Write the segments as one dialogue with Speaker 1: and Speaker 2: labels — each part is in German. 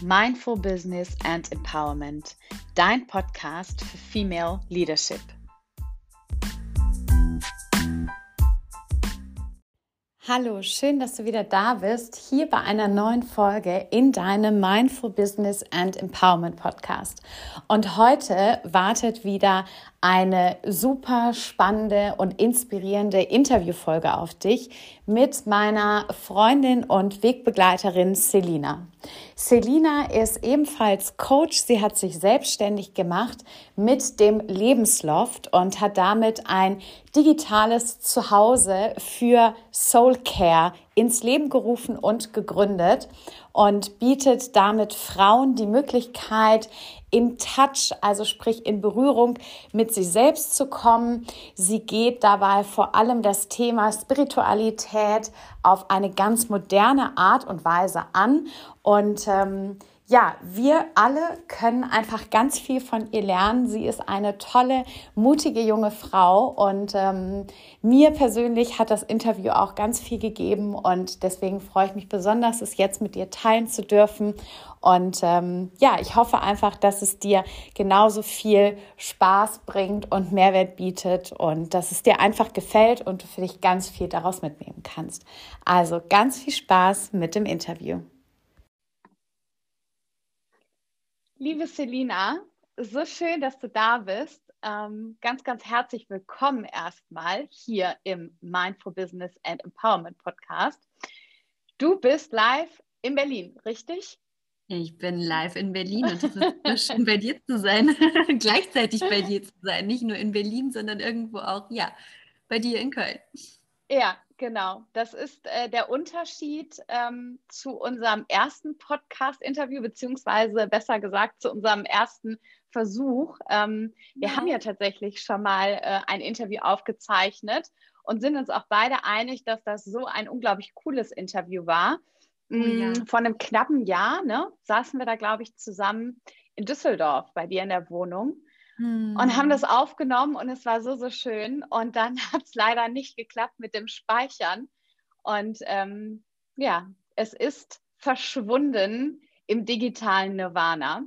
Speaker 1: Mindful Business and Empowerment, dein Podcast für Female Leadership. Hallo, schön, dass du wieder da bist, hier bei einer neuen Folge in deinem Mindful Business and Empowerment Podcast. Und heute wartet wieder eine super spannende und inspirierende Interviewfolge auf dich mit meiner Freundin und Wegbegleiterin Selina. Selina ist ebenfalls Coach. Sie hat sich selbstständig gemacht mit dem Lebensloft und hat damit ein digitales Zuhause für Soul Care ins Leben gerufen und gegründet und bietet damit Frauen die Möglichkeit, in Touch, also sprich in Berührung mit sich selbst zu kommen. Sie geht dabei vor allem das Thema Spiritualität auf eine ganz moderne Art und Weise an und ähm, ja, wir alle können einfach ganz viel von ihr lernen. Sie ist eine tolle, mutige junge Frau und ähm, mir persönlich hat das Interview auch ganz viel gegeben und deswegen freue ich mich besonders, es jetzt mit dir teilen zu dürfen. Und ähm, ja, ich hoffe einfach, dass es dir genauso viel Spaß bringt und Mehrwert bietet und dass es dir einfach gefällt und du für dich ganz viel daraus mitnehmen kannst. Also ganz viel Spaß mit dem Interview. Liebe Selina, so schön, dass du da bist. Ähm, ganz, ganz herzlich willkommen erstmal hier im Mindful Business and Empowerment Podcast. Du bist live in Berlin, richtig?
Speaker 2: Ich bin live in Berlin und es ist so schön, bei dir zu sein, gleichzeitig bei dir zu sein. Nicht nur in Berlin, sondern irgendwo auch, ja, bei dir in Köln.
Speaker 1: Ja, genau. Das ist äh, der Unterschied ähm, zu unserem ersten Podcast-Interview, beziehungsweise besser gesagt zu unserem ersten Versuch. Ähm, wir haben ja tatsächlich schon mal äh, ein Interview aufgezeichnet und sind uns auch beide einig, dass das so ein unglaublich cooles Interview war. Oh, ja. Mm, vor einem knappen Jahr ne, saßen wir da, glaube ich, zusammen in Düsseldorf bei dir in der Wohnung hm. und haben das aufgenommen und es war so, so schön. Und dann hat es leider nicht geklappt mit dem Speichern. Und ähm, ja, es ist verschwunden im digitalen Nirvana.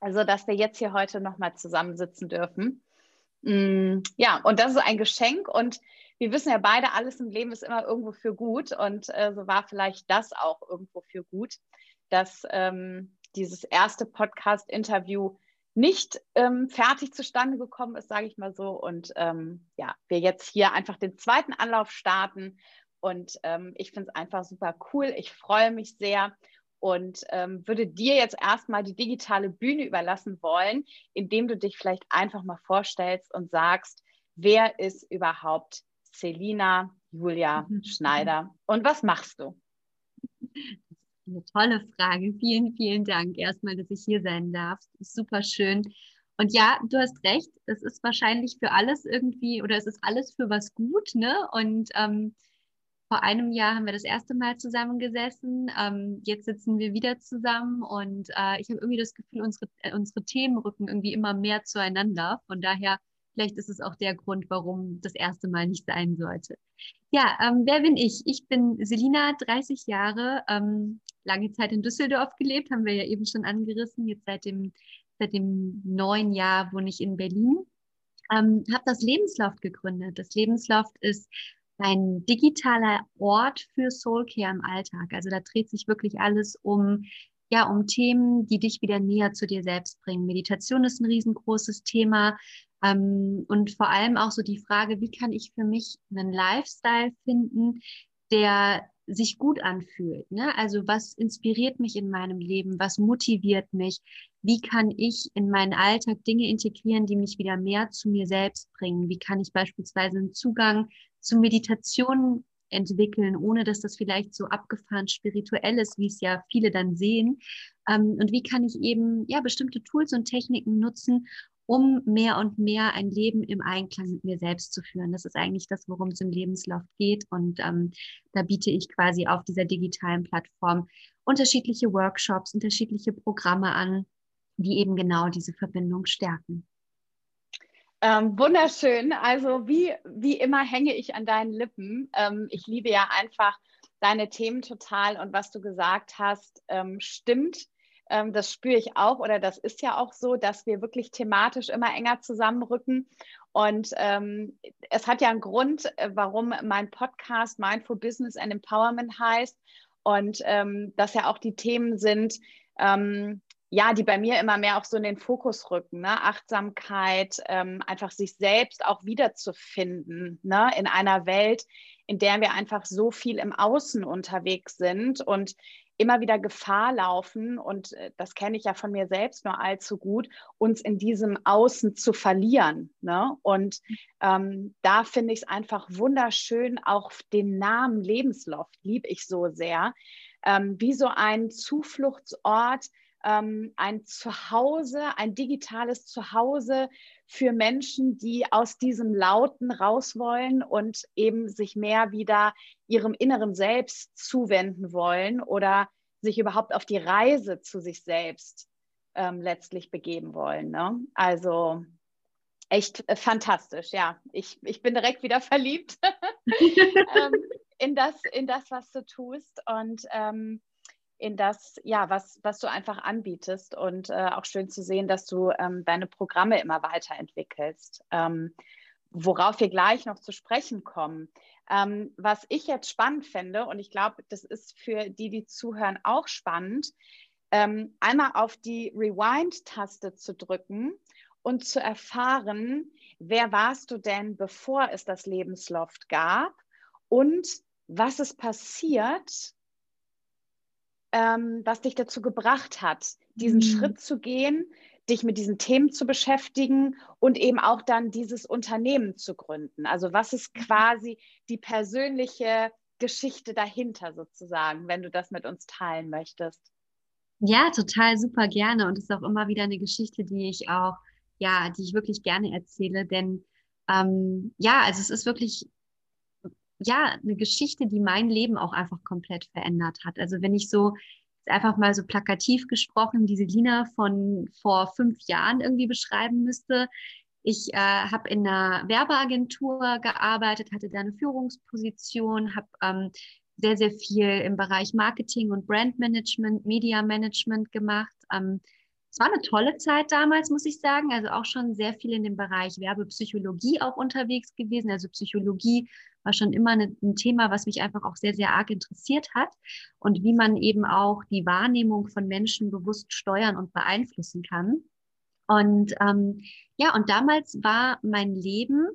Speaker 1: Also, dass wir jetzt hier heute nochmal zusammensitzen dürfen. Mm, ja, und das ist ein Geschenk. Und wir wissen ja beide, alles im Leben ist immer irgendwo für gut. Und äh, so war vielleicht das auch irgendwo für gut, dass ähm, dieses erste Podcast-Interview nicht ähm, fertig zustande gekommen ist, sage ich mal so. Und ähm, ja, wir jetzt hier einfach den zweiten Anlauf starten. Und ähm, ich finde es einfach super cool. Ich freue mich sehr und ähm, würde dir jetzt erstmal die digitale Bühne überlassen wollen, indem du dich vielleicht einfach mal vorstellst und sagst, wer ist überhaupt Selina Julia Schneider und was machst du?
Speaker 2: Eine tolle Frage. Vielen, vielen Dank erstmal, dass ich hier sein darf. Super schön. Und ja, du hast recht. Es ist wahrscheinlich für alles irgendwie oder es ist alles für was gut, ne? Und ähm, vor einem Jahr haben wir das erste Mal zusammengesessen. Ähm, jetzt sitzen wir wieder zusammen und äh, ich habe irgendwie das Gefühl, unsere, äh, unsere Themen rücken irgendwie immer mehr zueinander. Von daher Vielleicht ist es auch der Grund, warum das erste Mal nicht sein sollte. Ja, ähm, wer bin ich? Ich bin Selina, 30 Jahre, ähm, lange Zeit in Düsseldorf gelebt, haben wir ja eben schon angerissen. Jetzt seit dem, seit dem neuen Jahr wohne ich in Berlin. Ähm, habe das Lebensloft gegründet. Das Lebensloft ist ein digitaler Ort für Soulcare im Alltag. Also da dreht sich wirklich alles um ja, um Themen, die dich wieder näher zu dir selbst bringen. Meditation ist ein riesengroßes Thema. Ähm, und vor allem auch so die Frage, wie kann ich für mich einen Lifestyle finden, der sich gut anfühlt. Ne? Also was inspiriert mich in meinem Leben? Was motiviert mich? Wie kann ich in meinen Alltag Dinge integrieren, die mich wieder mehr zu mir selbst bringen? Wie kann ich beispielsweise einen Zugang zu Meditation entwickeln, ohne dass das vielleicht so abgefahren spirituell ist, wie es ja viele dann sehen? Ähm, und wie kann ich eben ja bestimmte Tools und Techniken nutzen, um mehr und mehr ein Leben im Einklang mit mir selbst zu führen. Das ist eigentlich das, worum es im Lebenslauf geht. Und ähm, da biete ich quasi auf dieser digitalen Plattform unterschiedliche Workshops, unterschiedliche Programme an, die eben genau diese Verbindung stärken.
Speaker 1: Ähm, wunderschön. Also wie, wie immer hänge ich an deinen Lippen. Ähm, ich liebe ja einfach deine Themen total und was du gesagt hast, ähm, stimmt. Ähm, das spüre ich auch oder das ist ja auch so, dass wir wirklich thematisch immer enger zusammenrücken. Und ähm, es hat ja einen Grund, äh, warum mein Podcast Mindful Business and Empowerment heißt. Und ähm, dass ja auch die Themen sind, ähm, ja, die bei mir immer mehr auch so in den Fokus rücken. Ne? Achtsamkeit, ähm, einfach sich selbst auch wiederzufinden ne? in einer Welt, in der wir einfach so viel im Außen unterwegs sind und immer wieder Gefahr laufen, und äh, das kenne ich ja von mir selbst nur allzu gut, uns in diesem Außen zu verlieren. Ne? Und ähm, da finde ich es einfach wunderschön, auch den Namen Lebensloft liebe ich so sehr, ähm, wie so ein Zufluchtsort, ähm, ein Zuhause, ein digitales Zuhause für Menschen, die aus diesem Lauten raus wollen und eben sich mehr wieder ihrem inneren Selbst zuwenden wollen oder sich überhaupt auf die Reise zu sich selbst ähm, letztlich begeben wollen. Ne? Also echt äh, fantastisch, ja. Ich, ich bin direkt wieder verliebt ähm, in, das, in das, was du tust. Und ähm, in das, ja, was, was du einfach anbietest und äh, auch schön zu sehen, dass du ähm, deine Programme immer weiterentwickelst. Ähm, worauf wir gleich noch zu sprechen kommen. Ähm, was ich jetzt spannend finde, und ich glaube, das ist für die, die zuhören, auch spannend, ähm, einmal auf die Rewind-Taste zu drücken und zu erfahren, wer warst du denn, bevor es das Lebensloft gab und was ist passiert, ähm, was dich dazu gebracht hat, diesen mhm. Schritt zu gehen, dich mit diesen Themen zu beschäftigen und eben auch dann dieses Unternehmen zu gründen. Also was ist mhm. quasi die persönliche Geschichte dahinter sozusagen, wenn du das mit uns teilen möchtest?
Speaker 2: Ja, total super gerne und es ist auch immer wieder eine Geschichte, die ich auch, ja, die ich wirklich gerne erzähle, denn ähm, ja, also es ist wirklich ja, eine Geschichte, die mein Leben auch einfach komplett verändert hat. Also wenn ich so einfach mal so plakativ gesprochen diese Lina von vor fünf Jahren irgendwie beschreiben müsste. Ich äh, habe in einer Werbeagentur gearbeitet, hatte da eine Führungsposition, habe ähm, sehr, sehr viel im Bereich Marketing und Brandmanagement, Media Management gemacht. Ähm, es war eine tolle Zeit damals, muss ich sagen. Also auch schon sehr viel in dem Bereich Werbepsychologie auch unterwegs gewesen. Also Psychologie war schon immer eine, ein Thema, was mich einfach auch sehr, sehr arg interessiert hat. Und wie man eben auch die Wahrnehmung von Menschen bewusst steuern und beeinflussen kann. Und ähm, ja, und damals war mein Leben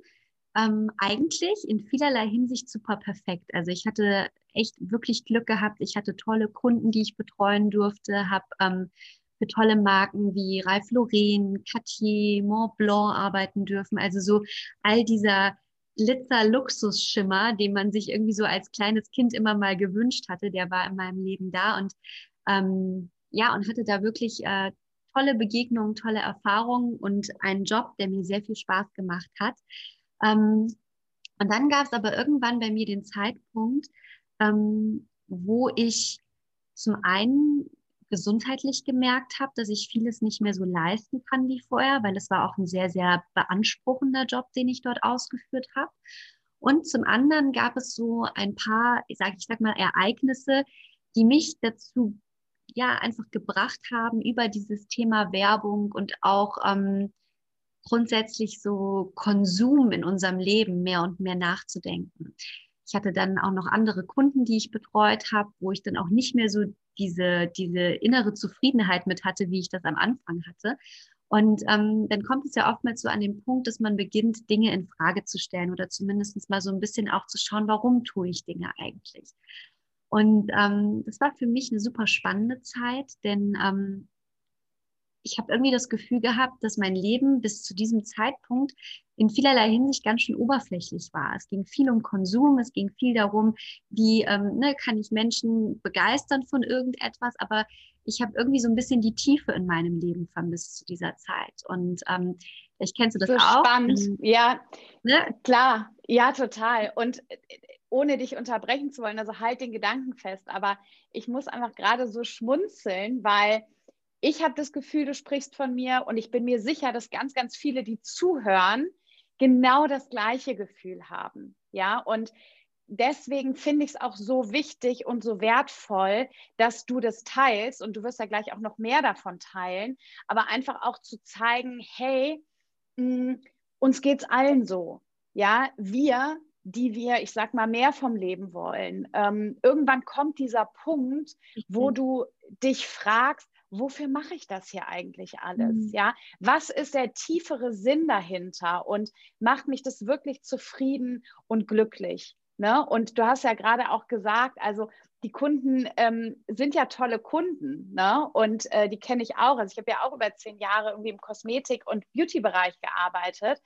Speaker 2: ähm, eigentlich in vielerlei Hinsicht super perfekt. Also ich hatte echt wirklich Glück gehabt. Ich hatte tolle Kunden, die ich betreuen durfte, habe ähm, für tolle Marken wie Ralph Lauren, Cartier, Mont Blanc arbeiten dürfen. Also so all dieser Glitzer-Luxusschimmer, den man sich irgendwie so als kleines Kind immer mal gewünscht hatte, der war in meinem Leben da und ähm, ja, und hatte da wirklich äh, tolle Begegnungen, tolle Erfahrungen und einen Job, der mir sehr viel Spaß gemacht hat. Ähm, und dann gab es aber irgendwann bei mir den Zeitpunkt, ähm, wo ich zum einen gesundheitlich gemerkt habe, dass ich vieles nicht mehr so leisten kann wie vorher, weil es war auch ein sehr, sehr beanspruchender Job, den ich dort ausgeführt habe. Und zum anderen gab es so ein paar, ich sage ich sag mal, Ereignisse, die mich dazu ja einfach gebracht haben, über dieses Thema Werbung und auch ähm, grundsätzlich so Konsum in unserem Leben mehr und mehr nachzudenken. Ich hatte dann auch noch andere Kunden, die ich betreut habe, wo ich dann auch nicht mehr so diese, diese innere Zufriedenheit mit hatte, wie ich das am Anfang hatte. Und ähm, dann kommt es ja oftmals so an den Punkt, dass man beginnt, Dinge in Frage zu stellen oder zumindest mal so ein bisschen auch zu schauen, warum tue ich Dinge eigentlich. Und ähm, das war für mich eine super spannende Zeit, denn ähm, ich habe irgendwie das Gefühl gehabt, dass mein Leben bis zu diesem Zeitpunkt in vielerlei Hinsicht ganz schön oberflächlich war. Es ging viel um Konsum, es ging viel darum, wie ähm, ne, kann ich Menschen begeistern von irgendetwas, aber ich habe irgendwie so ein bisschen die Tiefe in meinem Leben vermisst zu dieser Zeit. Und ähm, ich kennst du das
Speaker 1: so
Speaker 2: auch?
Speaker 1: Spannend, ähm, ja, ne? klar, ja, total. Und äh, ohne dich unterbrechen zu wollen, also halt den Gedanken fest, aber ich muss einfach gerade so schmunzeln, weil ich habe das Gefühl, du sprichst von mir und ich bin mir sicher, dass ganz, ganz viele, die zuhören, genau das gleiche Gefühl haben. Ja, und deswegen finde ich es auch so wichtig und so wertvoll, dass du das teilst und du wirst ja gleich auch noch mehr davon teilen, aber einfach auch zu zeigen, hey, mh, mm, uns geht es allen so. Ja, wir, die wir, ich sag mal, mehr vom Leben wollen. Ähm, irgendwann kommt dieser Punkt, wo du dich fragst, wofür mache ich das hier eigentlich alles? Mhm. Ja, was ist der tiefere Sinn dahinter und macht mich das wirklich zufrieden und glücklich? Ne? Und du hast ja gerade auch gesagt, also die Kunden ähm, sind ja tolle Kunden, ne? Und äh, die kenne ich auch. Also ich habe ja auch über zehn Jahre irgendwie im Kosmetik- und Beauty-Bereich gearbeitet.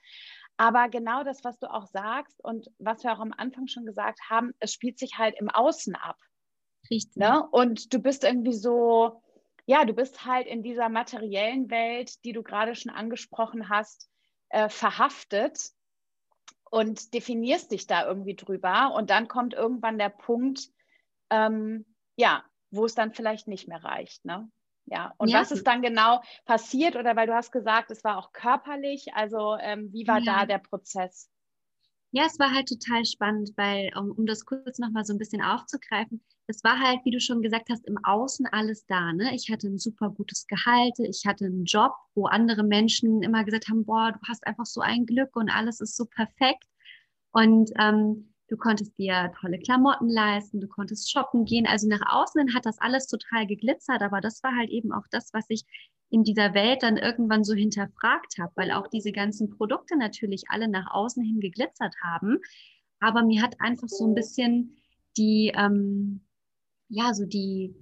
Speaker 1: Aber genau das, was du auch sagst und was wir auch am Anfang schon gesagt haben, es spielt sich halt im Außen ab. Richtig. Ne? Und du bist irgendwie so, ja, du bist halt in dieser materiellen Welt, die du gerade schon angesprochen hast, äh, verhaftet und definierst dich da irgendwie drüber. Und dann kommt irgendwann der Punkt, ähm, ja, wo es dann vielleicht nicht mehr reicht. Ne? Ja, und ja. was ist dann genau passiert? Oder weil du hast gesagt, es war auch körperlich. Also ähm, wie war ja. da der Prozess?
Speaker 2: Ja, es war halt total spannend, weil, um, um das kurz nochmal so ein bisschen aufzugreifen, es war halt, wie du schon gesagt hast, im Außen alles da. Ne? Ich hatte ein super gutes Gehalt, ich hatte einen Job, wo andere Menschen immer gesagt haben, boah, du hast einfach so ein Glück und alles ist so perfekt. Und ähm, du konntest dir tolle Klamotten leisten, du konntest shoppen gehen. Also nach außen hat das alles total geglitzert, aber das war halt eben auch das, was ich in dieser Welt dann irgendwann so hinterfragt habe, weil auch diese ganzen Produkte natürlich alle nach außen hin geglitzert haben. Aber mir hat einfach so ein bisschen die, ähm, ja, so die,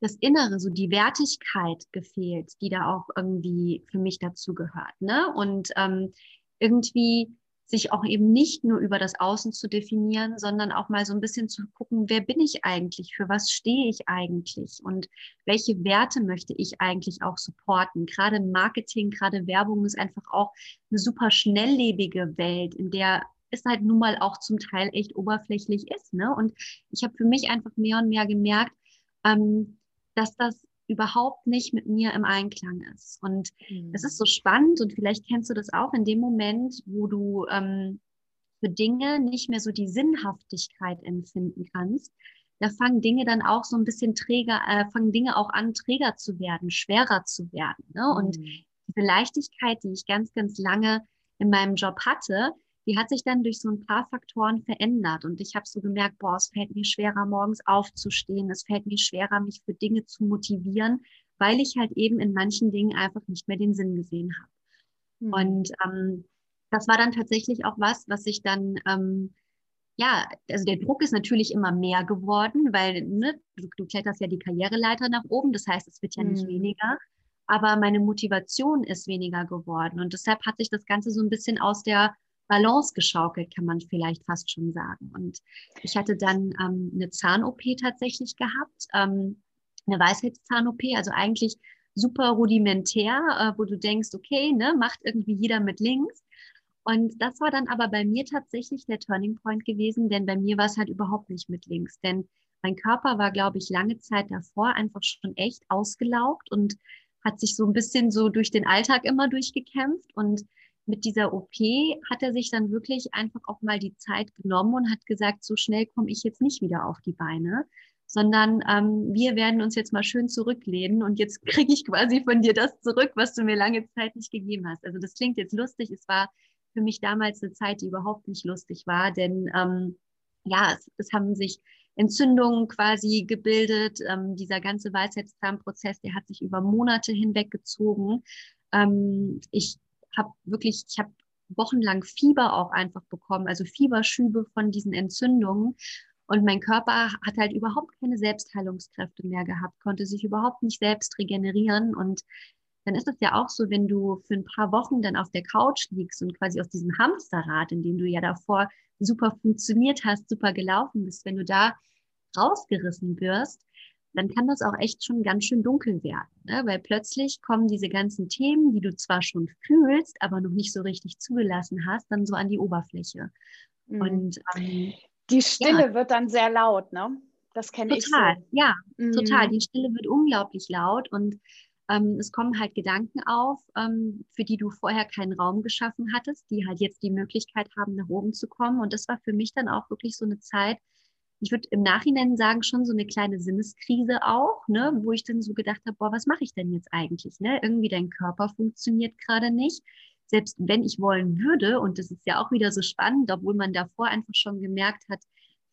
Speaker 2: das Innere, so die Wertigkeit gefehlt, die da auch irgendwie für mich dazu gehört. Ne? Und ähm, irgendwie sich auch eben nicht nur über das Außen zu definieren, sondern auch mal so ein bisschen zu gucken, wer bin ich eigentlich, für was stehe ich eigentlich und welche Werte möchte ich eigentlich auch supporten. Gerade Marketing, gerade Werbung ist einfach auch eine super schnelllebige Welt, in der es halt nun mal auch zum Teil echt oberflächlich ist. Ne? Und ich habe für mich einfach mehr und mehr gemerkt, ähm, dass das überhaupt nicht mit mir im Einklang ist. Und mhm. es ist so spannend und vielleicht kennst du das auch in dem Moment, wo du ähm, für Dinge nicht mehr so die Sinnhaftigkeit empfinden kannst. Da fangen Dinge dann auch so ein bisschen träger, äh, fangen Dinge auch an, träger zu werden, schwerer zu werden. Ne? Mhm. Und diese Leichtigkeit, die ich ganz, ganz lange in meinem Job hatte, die hat sich dann durch so ein paar Faktoren verändert. Und ich habe so gemerkt, boah, es fällt mir schwerer, morgens aufzustehen. Es fällt mir schwerer, mich für Dinge zu motivieren, weil ich halt eben in manchen Dingen einfach nicht mehr den Sinn gesehen habe. Mhm. Und ähm, das war dann tatsächlich auch was, was ich dann, ähm, ja, also der Druck ist natürlich immer mehr geworden, weil ne, du, du kletterst ja die Karriereleiter nach oben. Das heißt, es wird ja nicht mhm. weniger aber meine Motivation ist weniger geworden. Und deshalb hat sich das Ganze so ein bisschen aus der Balance geschaukelt, kann man vielleicht fast schon sagen. Und ich hatte dann ähm, eine Zahn-OP tatsächlich gehabt, ähm, eine Weisheitszahn-OP, also eigentlich super rudimentär, äh, wo du denkst, okay, ne, macht irgendwie jeder mit links. Und das war dann aber bei mir tatsächlich der Turning Point gewesen, denn bei mir war es halt überhaupt nicht mit links, denn mein Körper war, glaube ich, lange Zeit davor einfach schon echt ausgelaugt und hat sich so ein bisschen so durch den Alltag immer durchgekämpft und mit dieser OP hat er sich dann wirklich einfach auch mal die Zeit genommen und hat gesagt, so schnell komme ich jetzt nicht wieder auf die Beine, sondern ähm, wir werden uns jetzt mal schön zurücklehnen und jetzt kriege ich quasi von dir das zurück, was du mir lange Zeit nicht gegeben hast. Also das klingt jetzt lustig, es war für mich damals eine Zeit, die überhaupt nicht lustig war, denn ähm, ja, es, es haben sich Entzündungen quasi gebildet. Ähm, dieser ganze Weisheitszahnprozess, der hat sich über Monate hinweg gezogen. Ähm, ich habe wirklich, ich habe wochenlang Fieber auch einfach bekommen, also Fieberschübe von diesen Entzündungen. Und mein Körper hat halt überhaupt keine Selbstheilungskräfte mehr gehabt, konnte sich überhaupt nicht selbst regenerieren. Und dann ist es ja auch so, wenn du für ein paar Wochen dann auf der Couch liegst und quasi aus diesem Hamsterrad, in dem du ja davor super funktioniert hast, super gelaufen bist, wenn du da rausgerissen wirst, dann kann das auch echt schon ganz schön dunkel werden, ne? weil plötzlich kommen diese ganzen Themen, die du zwar schon fühlst, aber noch nicht so richtig zugelassen hast, dann so an die Oberfläche.
Speaker 1: Mhm. Und ähm, die Stille ja. wird dann sehr laut, ne?
Speaker 2: Das kenne ich. Total, so. ja, mhm. total. Die Stille wird unglaublich laut und ähm, es kommen halt Gedanken auf, ähm, für die du vorher keinen Raum geschaffen hattest, die halt jetzt die Möglichkeit haben, nach oben zu kommen. Und das war für mich dann auch wirklich so eine Zeit, ich würde im Nachhinein sagen, schon so eine kleine Sinneskrise auch, ne, wo ich dann so gedacht habe, boah, was mache ich denn jetzt eigentlich? Ne? Irgendwie dein Körper funktioniert gerade nicht. Selbst wenn ich wollen würde, und das ist ja auch wieder so spannend, obwohl man davor einfach schon gemerkt hat,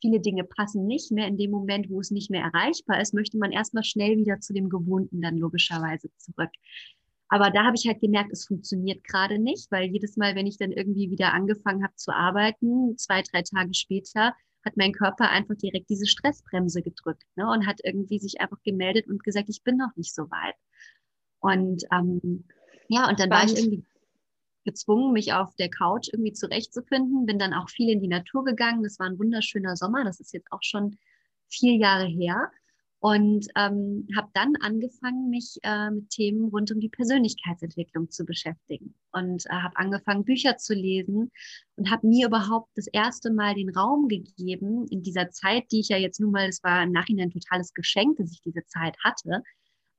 Speaker 2: viele Dinge passen nicht mehr. In dem Moment, wo es nicht mehr erreichbar ist, möchte man erstmal schnell wieder zu dem Gewohnten dann logischerweise zurück. Aber da habe ich halt gemerkt, es funktioniert gerade nicht, weil jedes Mal, wenn ich dann irgendwie wieder angefangen habe zu arbeiten, zwei, drei Tage später, hat mein Körper einfach direkt diese Stressbremse gedrückt ne, und hat irgendwie sich einfach gemeldet und gesagt, ich bin noch nicht so weit. Und ähm, ja, und dann war ich irgendwie gezwungen, mich auf der Couch irgendwie zurechtzufinden. Bin dann auch viel in die Natur gegangen. Das war ein wunderschöner Sommer. Das ist jetzt auch schon vier Jahre her. Und ähm, habe dann angefangen, mich äh, mit Themen rund um die Persönlichkeitsentwicklung zu beschäftigen. Und äh, habe angefangen, Bücher zu lesen und habe mir überhaupt das erste Mal den Raum gegeben, in dieser Zeit, die ich ja jetzt nun mal, es war im Nachhinein ein totales Geschenk, dass ich diese Zeit hatte,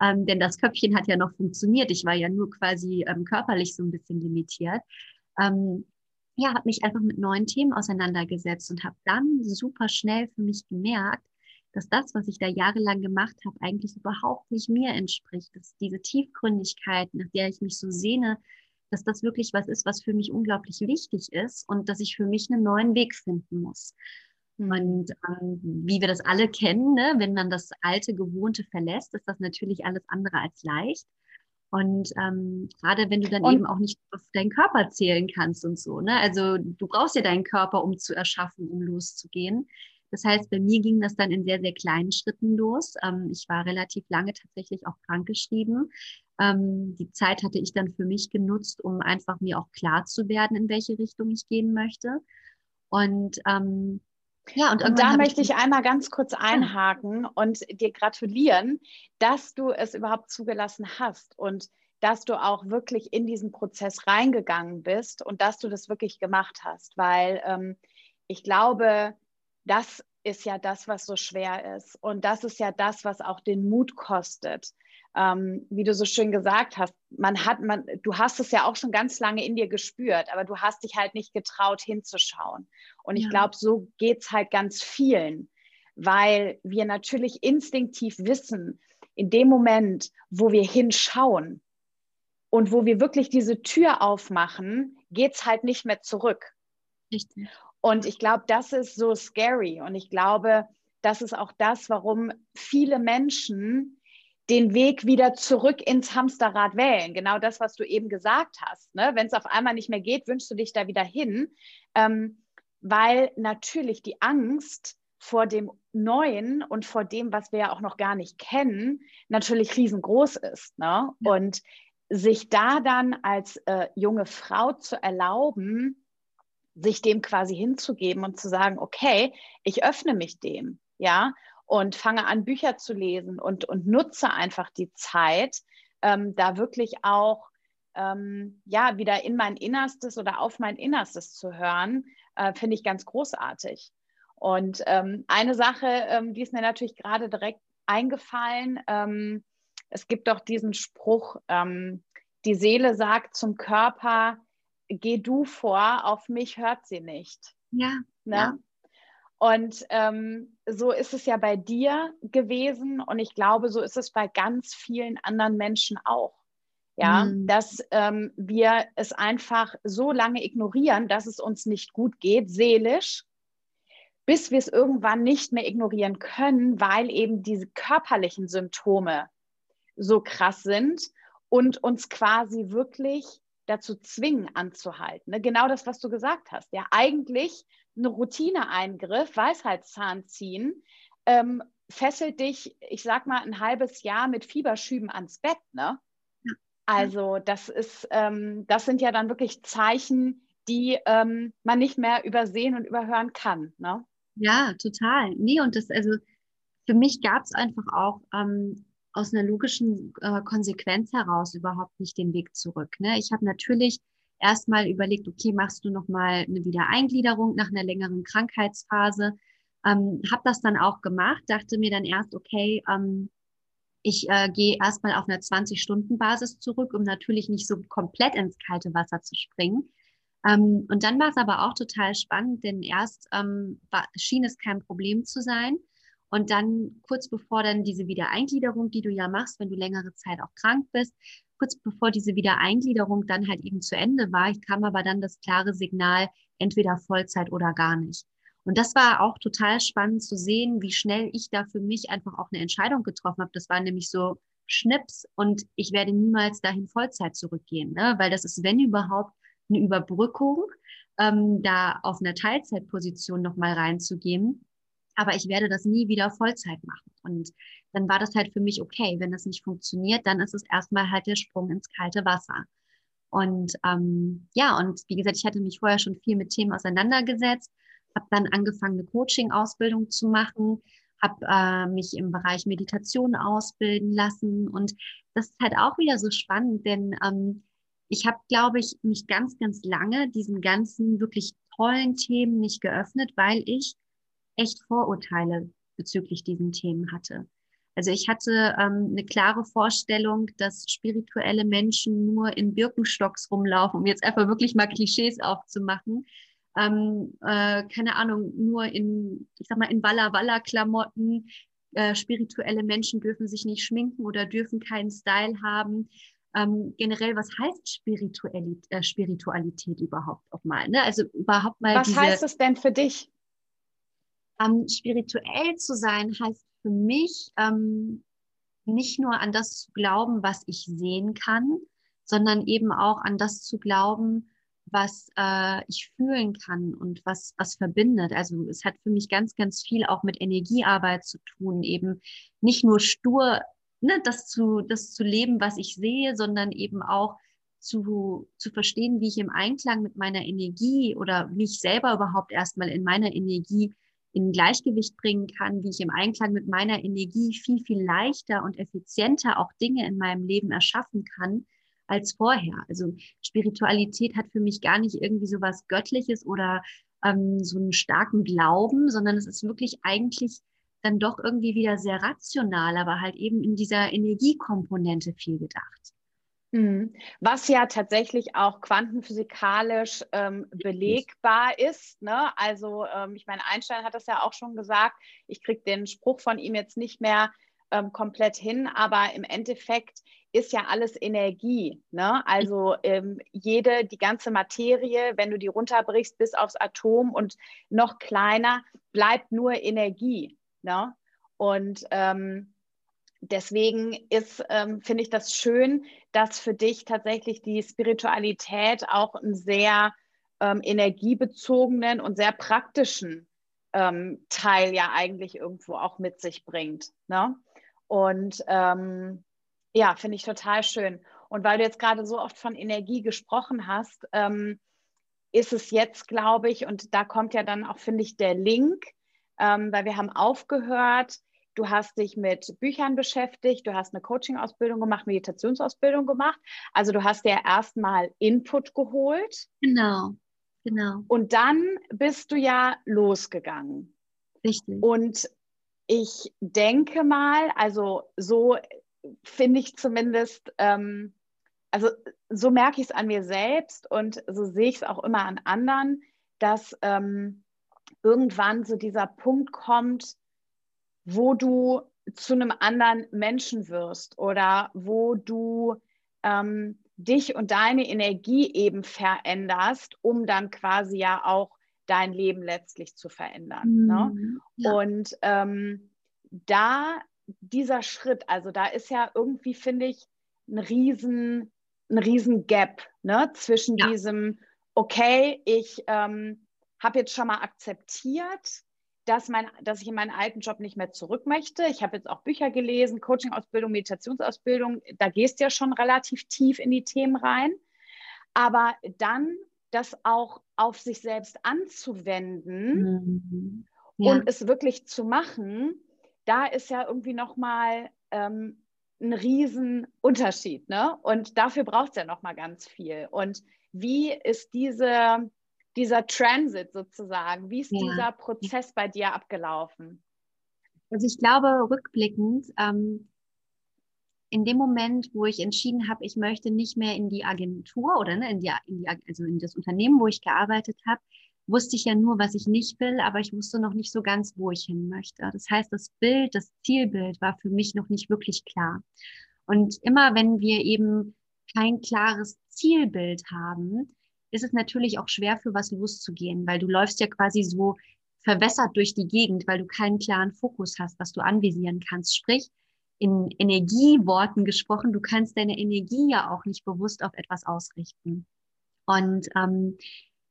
Speaker 2: ähm, denn das Köpfchen hat ja noch funktioniert. Ich war ja nur quasi ähm, körperlich so ein bisschen limitiert. Ähm, ja, habe mich einfach mit neuen Themen auseinandergesetzt und habe dann super schnell für mich gemerkt, dass das, was ich da jahrelang gemacht habe, eigentlich überhaupt nicht mir entspricht. Dass diese Tiefgründigkeit, nach der ich mich so sehne, dass das wirklich was ist, was für mich unglaublich wichtig ist und dass ich für mich einen neuen Weg finden muss. Mhm. Und ähm, wie wir das alle kennen, ne, wenn man das alte Gewohnte verlässt, ist das natürlich alles andere als leicht. Und ähm, gerade wenn du dann und, eben auch nicht auf deinen Körper zählen kannst und so, ne? Also du brauchst ja deinen Körper, um zu erschaffen, um loszugehen. Das heißt, bei mir ging das dann in sehr, sehr kleinen Schritten los. Ähm, ich war relativ lange tatsächlich auch krankgeschrieben. Ähm, die Zeit hatte ich dann für mich genutzt, um einfach mir auch klar zu werden, in welche Richtung ich gehen möchte. Und ähm,
Speaker 1: ja, und, und da möchte ich einmal ganz kurz einhaken und dir gratulieren, dass du es überhaupt zugelassen hast und dass du auch wirklich in diesen Prozess reingegangen bist und dass du das wirklich gemacht hast, weil ähm, ich glaube, das ist ja das, was so schwer ist und das ist ja das, was auch den Mut kostet ähm, wie du so schön gesagt hast, man hat, man, du hast es ja auch schon ganz lange in dir gespürt, aber du hast dich halt nicht getraut hinzuschauen. Und ja. ich glaube, so geht es halt ganz vielen, weil wir natürlich instinktiv wissen, in dem Moment, wo wir hinschauen und wo wir wirklich diese Tür aufmachen, geht es halt nicht mehr zurück. Richtig. Und ich glaube, das ist so scary. Und ich glaube, das ist auch das, warum viele Menschen den Weg wieder zurück ins Hamsterrad wählen. Genau das, was du eben gesagt hast. Ne? Wenn es auf einmal nicht mehr geht, wünschst du dich da wieder hin, ähm, weil natürlich die Angst vor dem Neuen und vor dem, was wir ja auch noch gar nicht kennen, natürlich riesengroß ist. Ne? Ja. Und sich da dann als äh, junge Frau zu erlauben, sich dem quasi hinzugeben und zu sagen, okay, ich öffne mich dem, ja, und fange an, Bücher zu lesen und, und nutze einfach die Zeit, ähm, da wirklich auch ähm, ja wieder in mein Innerstes oder auf mein Innerstes zu hören, äh, finde ich ganz großartig. Und ähm, eine Sache, ähm, die ist mir natürlich gerade direkt eingefallen. Ähm, es gibt doch diesen Spruch, ähm, die Seele sagt zum Körper, geh du vor, auf mich hört sie nicht.
Speaker 2: Ja. Ne? ja.
Speaker 1: Und ähm, so ist es ja bei dir gewesen und ich glaube, so ist es bei ganz vielen anderen Menschen auch. Ja, mhm. dass ähm, wir es einfach so lange ignorieren, dass es uns nicht gut geht, seelisch, bis wir es irgendwann nicht mehr ignorieren können, weil eben diese körperlichen Symptome so krass sind und uns quasi wirklich dazu zwingen anzuhalten. Ne? Genau das, was du gesagt hast. Ja, eigentlich eine Routineeingriff, Weisheitszahn ziehen, ähm, fesselt dich, ich sag mal, ein halbes Jahr mit Fieberschüben ans Bett. Ne? Also das ist, ähm, das sind ja dann wirklich Zeichen, die ähm, man nicht mehr übersehen und überhören kann. Ne?
Speaker 2: Ja, total. Nee, und das, also für mich gab es einfach auch ähm, aus einer logischen äh, Konsequenz heraus überhaupt nicht den Weg zurück. Ne? Ich habe natürlich erstmal überlegt, okay, machst du nochmal eine Wiedereingliederung nach einer längeren Krankheitsphase. Ähm, habe das dann auch gemacht, dachte mir dann erst, okay, ähm, ich äh, gehe erstmal auf einer 20-Stunden-Basis zurück, um natürlich nicht so komplett ins kalte Wasser zu springen. Ähm, und dann war es aber auch total spannend, denn erst ähm, war, schien es kein Problem zu sein. Und dann kurz bevor dann diese Wiedereingliederung, die du ja machst, wenn du längere Zeit auch krank bist, kurz bevor diese Wiedereingliederung dann halt eben zu Ende war, kam aber dann das klare Signal, entweder Vollzeit oder gar nicht. Und das war auch total spannend zu sehen, wie schnell ich da für mich einfach auch eine Entscheidung getroffen habe. Das war nämlich so Schnips und ich werde niemals dahin Vollzeit zurückgehen, ne? weil das ist, wenn überhaupt, eine Überbrückung, ähm, da auf einer Teilzeitposition nochmal reinzugehen. Aber ich werde das nie wieder Vollzeit machen. Und dann war das halt für mich okay. Wenn das nicht funktioniert, dann ist es erstmal halt der Sprung ins kalte Wasser. Und ähm, ja, und wie gesagt, ich hatte mich vorher schon viel mit Themen auseinandergesetzt, habe dann angefangen, eine Coaching-Ausbildung zu machen, habe äh, mich im Bereich Meditation ausbilden lassen. Und das ist halt auch wieder so spannend, denn ähm, ich habe, glaube ich, mich ganz, ganz lange diesen ganzen wirklich tollen Themen nicht geöffnet, weil ich echt Vorurteile bezüglich diesen Themen hatte. Also ich hatte ähm, eine klare Vorstellung, dass spirituelle Menschen nur in Birkenstocks rumlaufen, um jetzt einfach wirklich mal Klischees aufzumachen. Ähm, äh, keine Ahnung, nur in, ich sag mal, in Walla Walla Klamotten. Äh, spirituelle Menschen dürfen sich nicht schminken oder dürfen keinen Style haben ähm, generell, was heißt Spiritualität, äh, Spiritualität überhaupt auch mal? Ne? Also überhaupt mal.
Speaker 1: Was heißt es denn für dich?
Speaker 2: Ähm, spirituell zu sein heißt für mich ähm, nicht nur an das zu glauben, was ich sehen kann, sondern eben auch an das zu glauben, was äh, ich fühlen kann und was, was verbindet. Also es hat für mich ganz, ganz viel auch mit Energiearbeit zu tun, eben nicht nur stur ne, das zu, das zu leben, was ich sehe, sondern eben auch zu, zu verstehen, wie ich im Einklang mit meiner Energie oder mich selber überhaupt erstmal in meiner Energie in Gleichgewicht bringen kann, wie ich im Einklang mit meiner Energie viel, viel leichter und effizienter auch Dinge in meinem Leben erschaffen kann als vorher. Also Spiritualität hat für mich gar nicht irgendwie so was Göttliches oder ähm, so einen starken Glauben, sondern es ist wirklich eigentlich dann doch irgendwie wieder sehr rational, aber halt eben in dieser Energiekomponente viel gedacht.
Speaker 1: Mhm. Was ja tatsächlich auch quantenphysikalisch ähm, belegbar ist. Ne? Also ähm, ich meine, Einstein hat das ja auch schon gesagt. Ich kriege den Spruch von ihm jetzt nicht mehr ähm, komplett hin, aber im Endeffekt ist ja alles Energie. Ne? Also ähm, jede, die ganze Materie, wenn du die runterbrichst bis aufs Atom und noch kleiner, bleibt nur Energie. Ne? Und ähm, deswegen ist, ähm, finde ich das schön, dass für dich tatsächlich die Spiritualität auch einen sehr ähm, energiebezogenen und sehr praktischen ähm, Teil ja eigentlich irgendwo auch mit sich bringt. Ne? Und ähm, ja, finde ich total schön. Und weil du jetzt gerade so oft von Energie gesprochen hast, ähm, ist es jetzt, glaube ich, und da kommt ja dann auch, finde ich, der Link ähm, weil wir haben aufgehört. Du hast dich mit Büchern beschäftigt, du hast eine Coaching-Ausbildung gemacht, Meditationsausbildung gemacht. Also du hast dir erstmal Input geholt.
Speaker 2: Genau, genau.
Speaker 1: Und dann bist du ja losgegangen.
Speaker 2: Richtig.
Speaker 1: Und ich denke mal, also so finde ich zumindest, ähm, also so merke ich es an mir selbst und so sehe ich es auch immer an anderen, dass ähm, irgendwann so dieser Punkt kommt, wo du zu einem anderen Menschen wirst oder wo du ähm, dich und deine Energie eben veränderst, um dann quasi ja auch dein Leben letztlich zu verändern. Ne? Mhm, ne? ja. Und ähm, da dieser Schritt, also da ist ja irgendwie, finde ich, ein riesen, ein riesen Gap ne? zwischen ja. diesem, okay, ich ähm, habe jetzt schon mal akzeptiert, dass, mein, dass ich in meinen alten Job nicht mehr zurück möchte. Ich habe jetzt auch Bücher gelesen, Coaching-Ausbildung, Meditationsausbildung. Da gehst du ja schon relativ tief in die Themen rein. Aber dann das auch auf sich selbst anzuwenden mhm. ja. und es wirklich zu machen, da ist ja irgendwie nochmal ähm, ein Riesenunterschied. Ne? Und dafür braucht es ja nochmal ganz viel. Und wie ist diese dieser Transit sozusagen? Wie ist ja. dieser Prozess bei dir abgelaufen?
Speaker 2: Also ich glaube, rückblickend, ähm, in dem Moment, wo ich entschieden habe, ich möchte nicht mehr in die Agentur oder ne, in, die, in die, also in das Unternehmen, wo ich gearbeitet habe, wusste ich ja nur, was ich nicht will, aber ich wusste noch nicht so ganz, wo ich hin möchte. Das heißt, das Bild, das Zielbild war für mich noch nicht wirklich klar. Und immer wenn wir eben kein klares Zielbild haben, ist es natürlich auch schwer für was loszugehen, weil du läufst ja quasi so verwässert durch die Gegend, weil du keinen klaren Fokus hast, was du anvisieren kannst. Sprich, in Energieworten gesprochen, du kannst deine Energie ja auch nicht bewusst auf etwas ausrichten. Und ähm,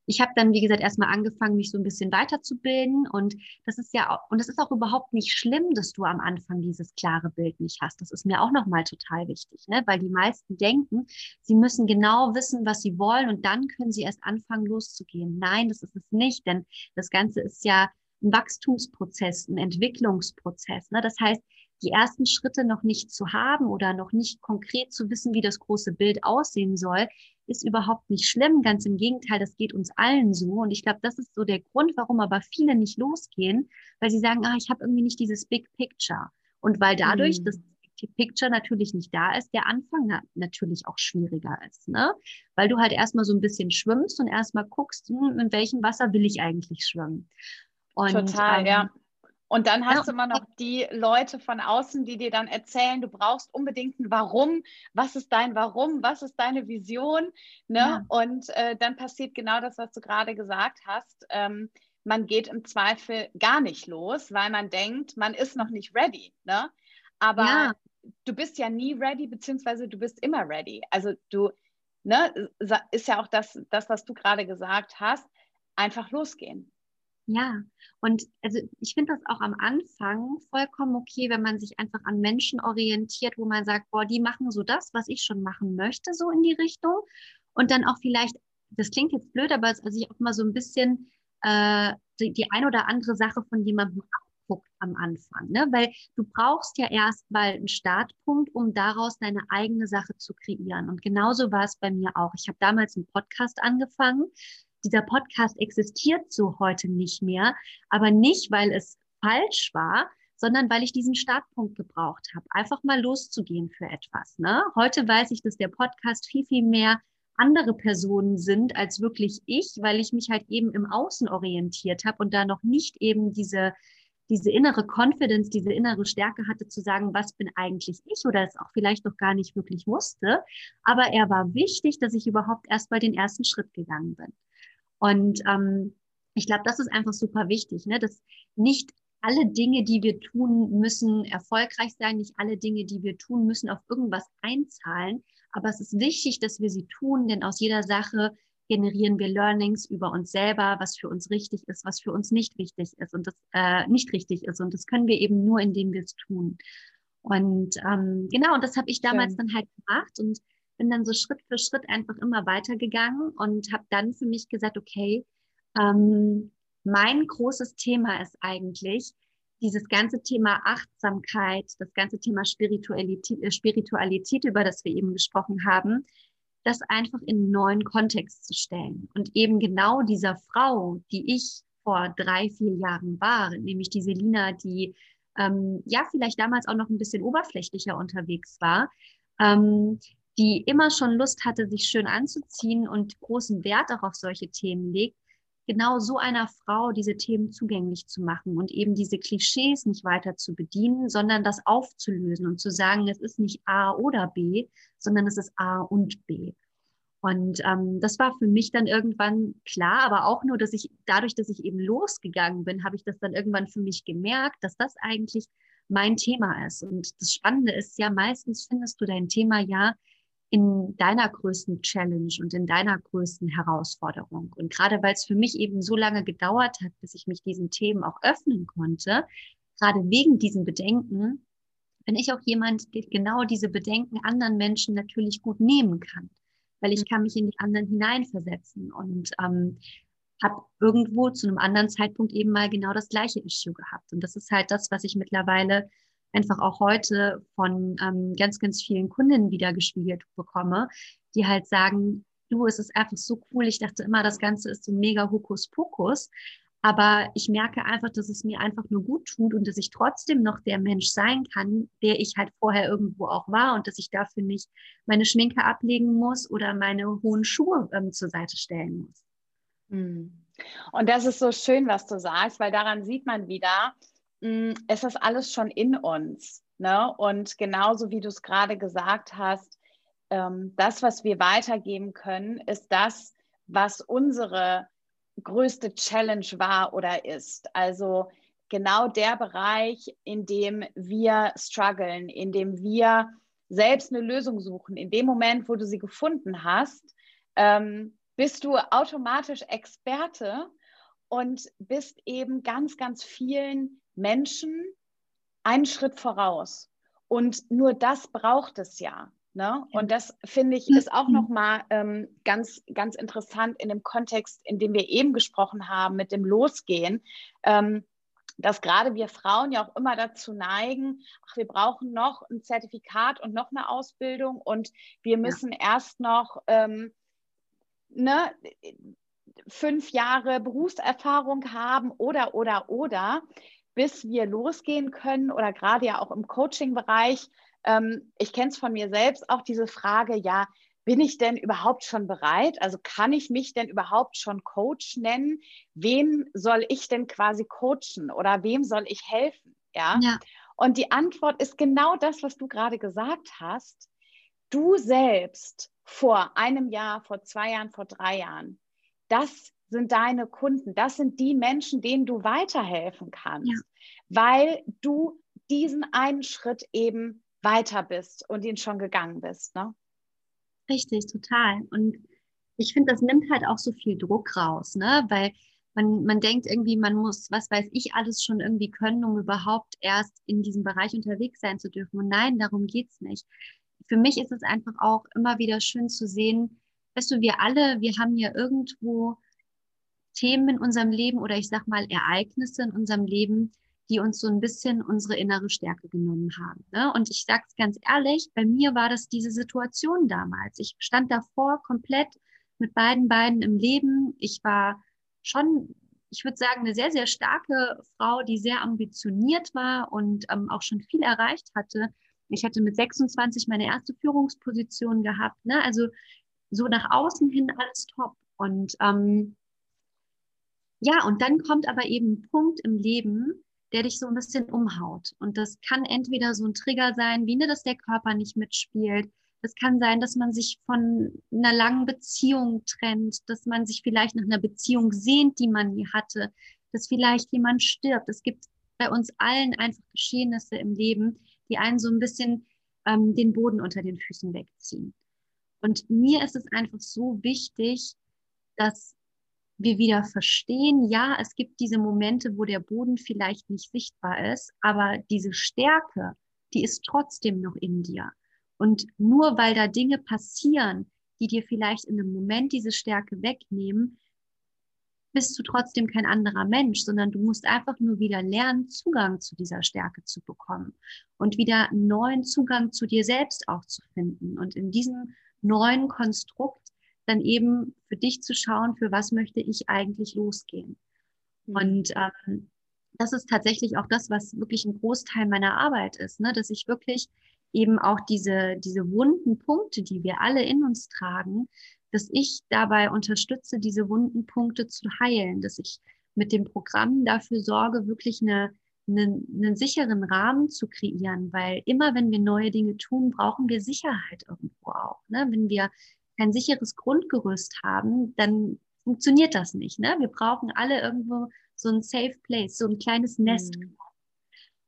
Speaker 2: ich habe dann, wie gesagt, erstmal angefangen, mich so ein bisschen weiterzubilden. Und das ist ja auch, und es ist auch überhaupt nicht schlimm, dass du am Anfang dieses klare Bild nicht hast. Das ist mir auch nochmal total wichtig, ne? weil die meisten denken, sie müssen genau wissen, was sie wollen und dann können sie erst anfangen loszugehen. Nein, das ist es nicht, denn das Ganze ist ja ein Wachstumsprozess, ein Entwicklungsprozess. Ne? Das heißt, die ersten Schritte noch nicht zu haben oder noch nicht konkret zu wissen, wie das große Bild aussehen soll, ist überhaupt nicht schlimm. Ganz im Gegenteil, das geht uns allen so. Und ich glaube, das ist so der Grund, warum aber viele nicht losgehen, weil sie sagen, ah, ich habe irgendwie nicht dieses Big Picture. Und weil dadurch, mhm. dass die Picture natürlich nicht da ist, der Anfang natürlich auch schwieriger ist, ne? Weil du halt erstmal so ein bisschen schwimmst und erstmal guckst, hm, in welchem Wasser will ich eigentlich schwimmen.
Speaker 1: Und, Total, ähm, ja. Und dann hast ja. du immer noch die Leute von außen, die dir dann erzählen, du brauchst unbedingt ein Warum. Was ist dein Warum? Was ist deine Vision? Ne? Ja. Und äh, dann passiert genau das, was du gerade gesagt hast. Ähm, man geht im Zweifel gar nicht los, weil man denkt, man ist noch nicht ready. Ne? Aber ja. du bist ja nie ready, beziehungsweise du bist immer ready. Also du, ne, ist ja auch das, das was du gerade gesagt hast, einfach losgehen.
Speaker 2: Ja, und also ich finde das auch am Anfang vollkommen okay, wenn man sich einfach an Menschen orientiert, wo man sagt, boah, die machen so das, was ich schon machen möchte, so in die Richtung. Und dann auch vielleicht, das klingt jetzt blöd, aber also ich auch mal so ein bisschen äh, die, die ein oder andere Sache von jemandem abguckt am Anfang, ne? Weil du brauchst ja erstmal einen Startpunkt, um daraus deine eigene Sache zu kreieren. Und genauso war es bei mir auch. Ich habe damals einen Podcast angefangen dieser Podcast existiert so heute nicht mehr, aber nicht, weil es falsch war, sondern weil ich diesen Startpunkt gebraucht habe, einfach mal loszugehen für etwas. Ne? Heute weiß ich, dass der Podcast viel, viel mehr andere Personen sind als wirklich ich, weil ich mich halt eben im Außen orientiert habe und da noch nicht eben diese, diese innere Confidence, diese innere Stärke hatte zu sagen, was bin eigentlich ich oder es auch vielleicht noch gar nicht wirklich wusste. Aber er war wichtig, dass ich überhaupt erst mal den ersten Schritt gegangen bin. Und ähm, ich glaube, das ist einfach super wichtig, ne? dass nicht alle Dinge, die wir tun, müssen erfolgreich sein. Nicht alle Dinge, die wir tun, müssen auf irgendwas einzahlen. Aber es ist wichtig, dass wir sie tun, denn aus jeder Sache generieren wir Learnings über uns selber, was für uns richtig ist, was für uns nicht wichtig ist und das äh, nicht richtig ist. Und das können wir eben nur, indem wir es tun. Und ähm, genau, und das habe ich damals Schön. dann halt gemacht. Und bin dann so Schritt für Schritt einfach immer weitergegangen und habe dann für mich gesagt, okay, ähm, mein großes Thema ist eigentlich dieses ganze Thema Achtsamkeit, das ganze Thema Spiritualität, äh, Spiritualität, über das wir eben gesprochen haben, das einfach in einen neuen Kontext zu stellen. Und eben genau dieser Frau, die ich vor drei, vier Jahren war, nämlich die Selina, die ähm, ja vielleicht damals auch noch ein bisschen oberflächlicher unterwegs war, ähm, die immer schon Lust hatte, sich schön anzuziehen und großen Wert auch auf solche Themen legt, genau so einer Frau diese Themen zugänglich zu machen und eben diese Klischees nicht weiter zu bedienen, sondern das aufzulösen und zu sagen, es ist nicht A oder B, sondern es ist A und B. Und ähm, das war für mich dann irgendwann klar, aber auch nur, dass ich dadurch, dass ich eben losgegangen bin, habe ich das dann irgendwann für mich gemerkt, dass das eigentlich mein Thema ist. Und das Spannende ist ja, meistens findest du dein Thema ja in deiner größten Challenge und in deiner größten Herausforderung. Und gerade weil es für mich eben so lange gedauert hat, bis ich mich diesen Themen auch öffnen konnte, gerade wegen diesen Bedenken, bin ich auch jemand, der genau diese Bedenken anderen Menschen natürlich gut nehmen kann, weil ich mhm. kann mich in die anderen hineinversetzen und ähm, habe irgendwo zu einem anderen Zeitpunkt eben mal genau das gleiche Issue gehabt. Und das ist halt das, was ich mittlerweile einfach auch heute von ähm, ganz, ganz vielen Kunden wieder gespiegelt bekomme, die halt sagen, du, es ist einfach so cool. Ich dachte immer, das Ganze ist so mega Hokuspokus. Aber ich merke einfach, dass es mir einfach nur gut tut und dass ich trotzdem noch der Mensch sein kann, der ich halt vorher irgendwo auch war und dass ich dafür nicht meine Schminke ablegen muss oder meine hohen Schuhe ähm, zur Seite stellen muss.
Speaker 1: Hm. Und das ist so schön, was du sagst, weil daran sieht man wieder, es ist alles schon in uns. Ne? Und genauso wie du es gerade gesagt hast, ähm, das, was wir weitergeben können, ist das, was unsere größte Challenge war oder ist. Also genau der Bereich, in dem wir strugglen, in dem wir selbst eine Lösung suchen. In dem Moment, wo du sie gefunden hast, ähm, bist du automatisch Experte und bist eben ganz, ganz vielen Menschen einen Schritt voraus. Und nur das braucht es ja. Ne? Und das finde ich ist auch nochmal ähm, ganz, ganz interessant in dem Kontext, in dem wir eben gesprochen haben, mit dem Losgehen. Ähm, dass gerade wir Frauen ja auch immer dazu neigen, ach, wir brauchen noch ein Zertifikat und noch eine Ausbildung und wir müssen ja. erst noch ähm, ne, fünf Jahre Berufserfahrung haben oder, oder, oder, bis wir losgehen können oder gerade ja auch im Coaching-Bereich ähm, ich kenne es von mir selbst auch diese Frage, ja, bin ich denn überhaupt schon bereit? Also kann ich mich denn überhaupt schon Coach nennen? Wem soll ich denn quasi coachen oder wem soll ich helfen? Ja. ja. Und die Antwort ist genau das, was du gerade gesagt hast. Du selbst vor einem Jahr, vor zwei Jahren, vor drei Jahren, das sind deine Kunden, das sind die Menschen, denen du weiterhelfen kannst, ja. weil du diesen einen Schritt eben weiter bist und ihn schon gegangen bist. Ne?
Speaker 2: Richtig, total. Und ich finde, das nimmt halt auch so viel Druck raus, ne? Weil man, man denkt irgendwie, man muss, was weiß ich, alles schon irgendwie können, um überhaupt erst in diesem Bereich unterwegs sein zu dürfen. Und nein, darum geht es nicht. Für mich ist es einfach auch immer wieder schön zu sehen, weißt du, wir alle, wir haben ja irgendwo Themen in unserem Leben oder ich sag mal Ereignisse in unserem Leben, die uns so ein bisschen unsere innere Stärke genommen haben. Ne? Und ich sage es ganz ehrlich, bei mir war das diese Situation damals. Ich stand davor komplett mit beiden Beinen im Leben. Ich war schon, ich würde sagen, eine sehr, sehr starke Frau, die sehr ambitioniert war und ähm, auch schon viel erreicht hatte. Ich hatte mit 26 meine erste Führungsposition gehabt. Ne? Also so nach außen hin alles top. Und ähm, ja, und dann kommt aber eben ein Punkt im Leben, der dich so ein bisschen umhaut. Und das kann entweder so ein Trigger sein, wie ne, dass der Körper nicht mitspielt. Das kann sein, dass man sich von einer langen Beziehung trennt, dass man sich vielleicht nach einer Beziehung sehnt, die man nie hatte, dass vielleicht jemand stirbt. Es gibt bei uns allen einfach Geschehnisse im Leben, die einen so ein bisschen ähm, den Boden unter den Füßen wegziehen. Und mir ist es einfach so wichtig, dass wir wieder verstehen, ja, es gibt diese Momente, wo der Boden vielleicht nicht sichtbar ist, aber diese Stärke, die ist trotzdem noch in dir. Und nur weil da Dinge passieren, die dir vielleicht in einem Moment diese Stärke wegnehmen, bist du trotzdem kein anderer Mensch, sondern du musst einfach nur wieder lernen, Zugang zu dieser Stärke zu bekommen und wieder neuen Zugang zu dir selbst auch zu finden. Und in diesem neuen Konstrukt dann eben für dich zu schauen, für was möchte ich eigentlich losgehen. Mhm. Und ähm, das ist tatsächlich auch das, was wirklich ein Großteil meiner Arbeit ist, ne? dass ich wirklich eben auch diese, diese wunden Punkte, die wir alle in uns tragen, dass ich dabei unterstütze, diese wunden Punkte zu heilen, dass ich mit dem Programm dafür sorge, wirklich eine, eine, einen sicheren Rahmen zu kreieren, weil immer wenn wir neue Dinge tun, brauchen wir Sicherheit irgendwo auch. Ne? Wenn wir kein sicheres Grundgerüst haben, dann funktioniert das nicht. Ne? Wir brauchen alle irgendwo so ein Safe Place, so ein kleines Nest. Mhm.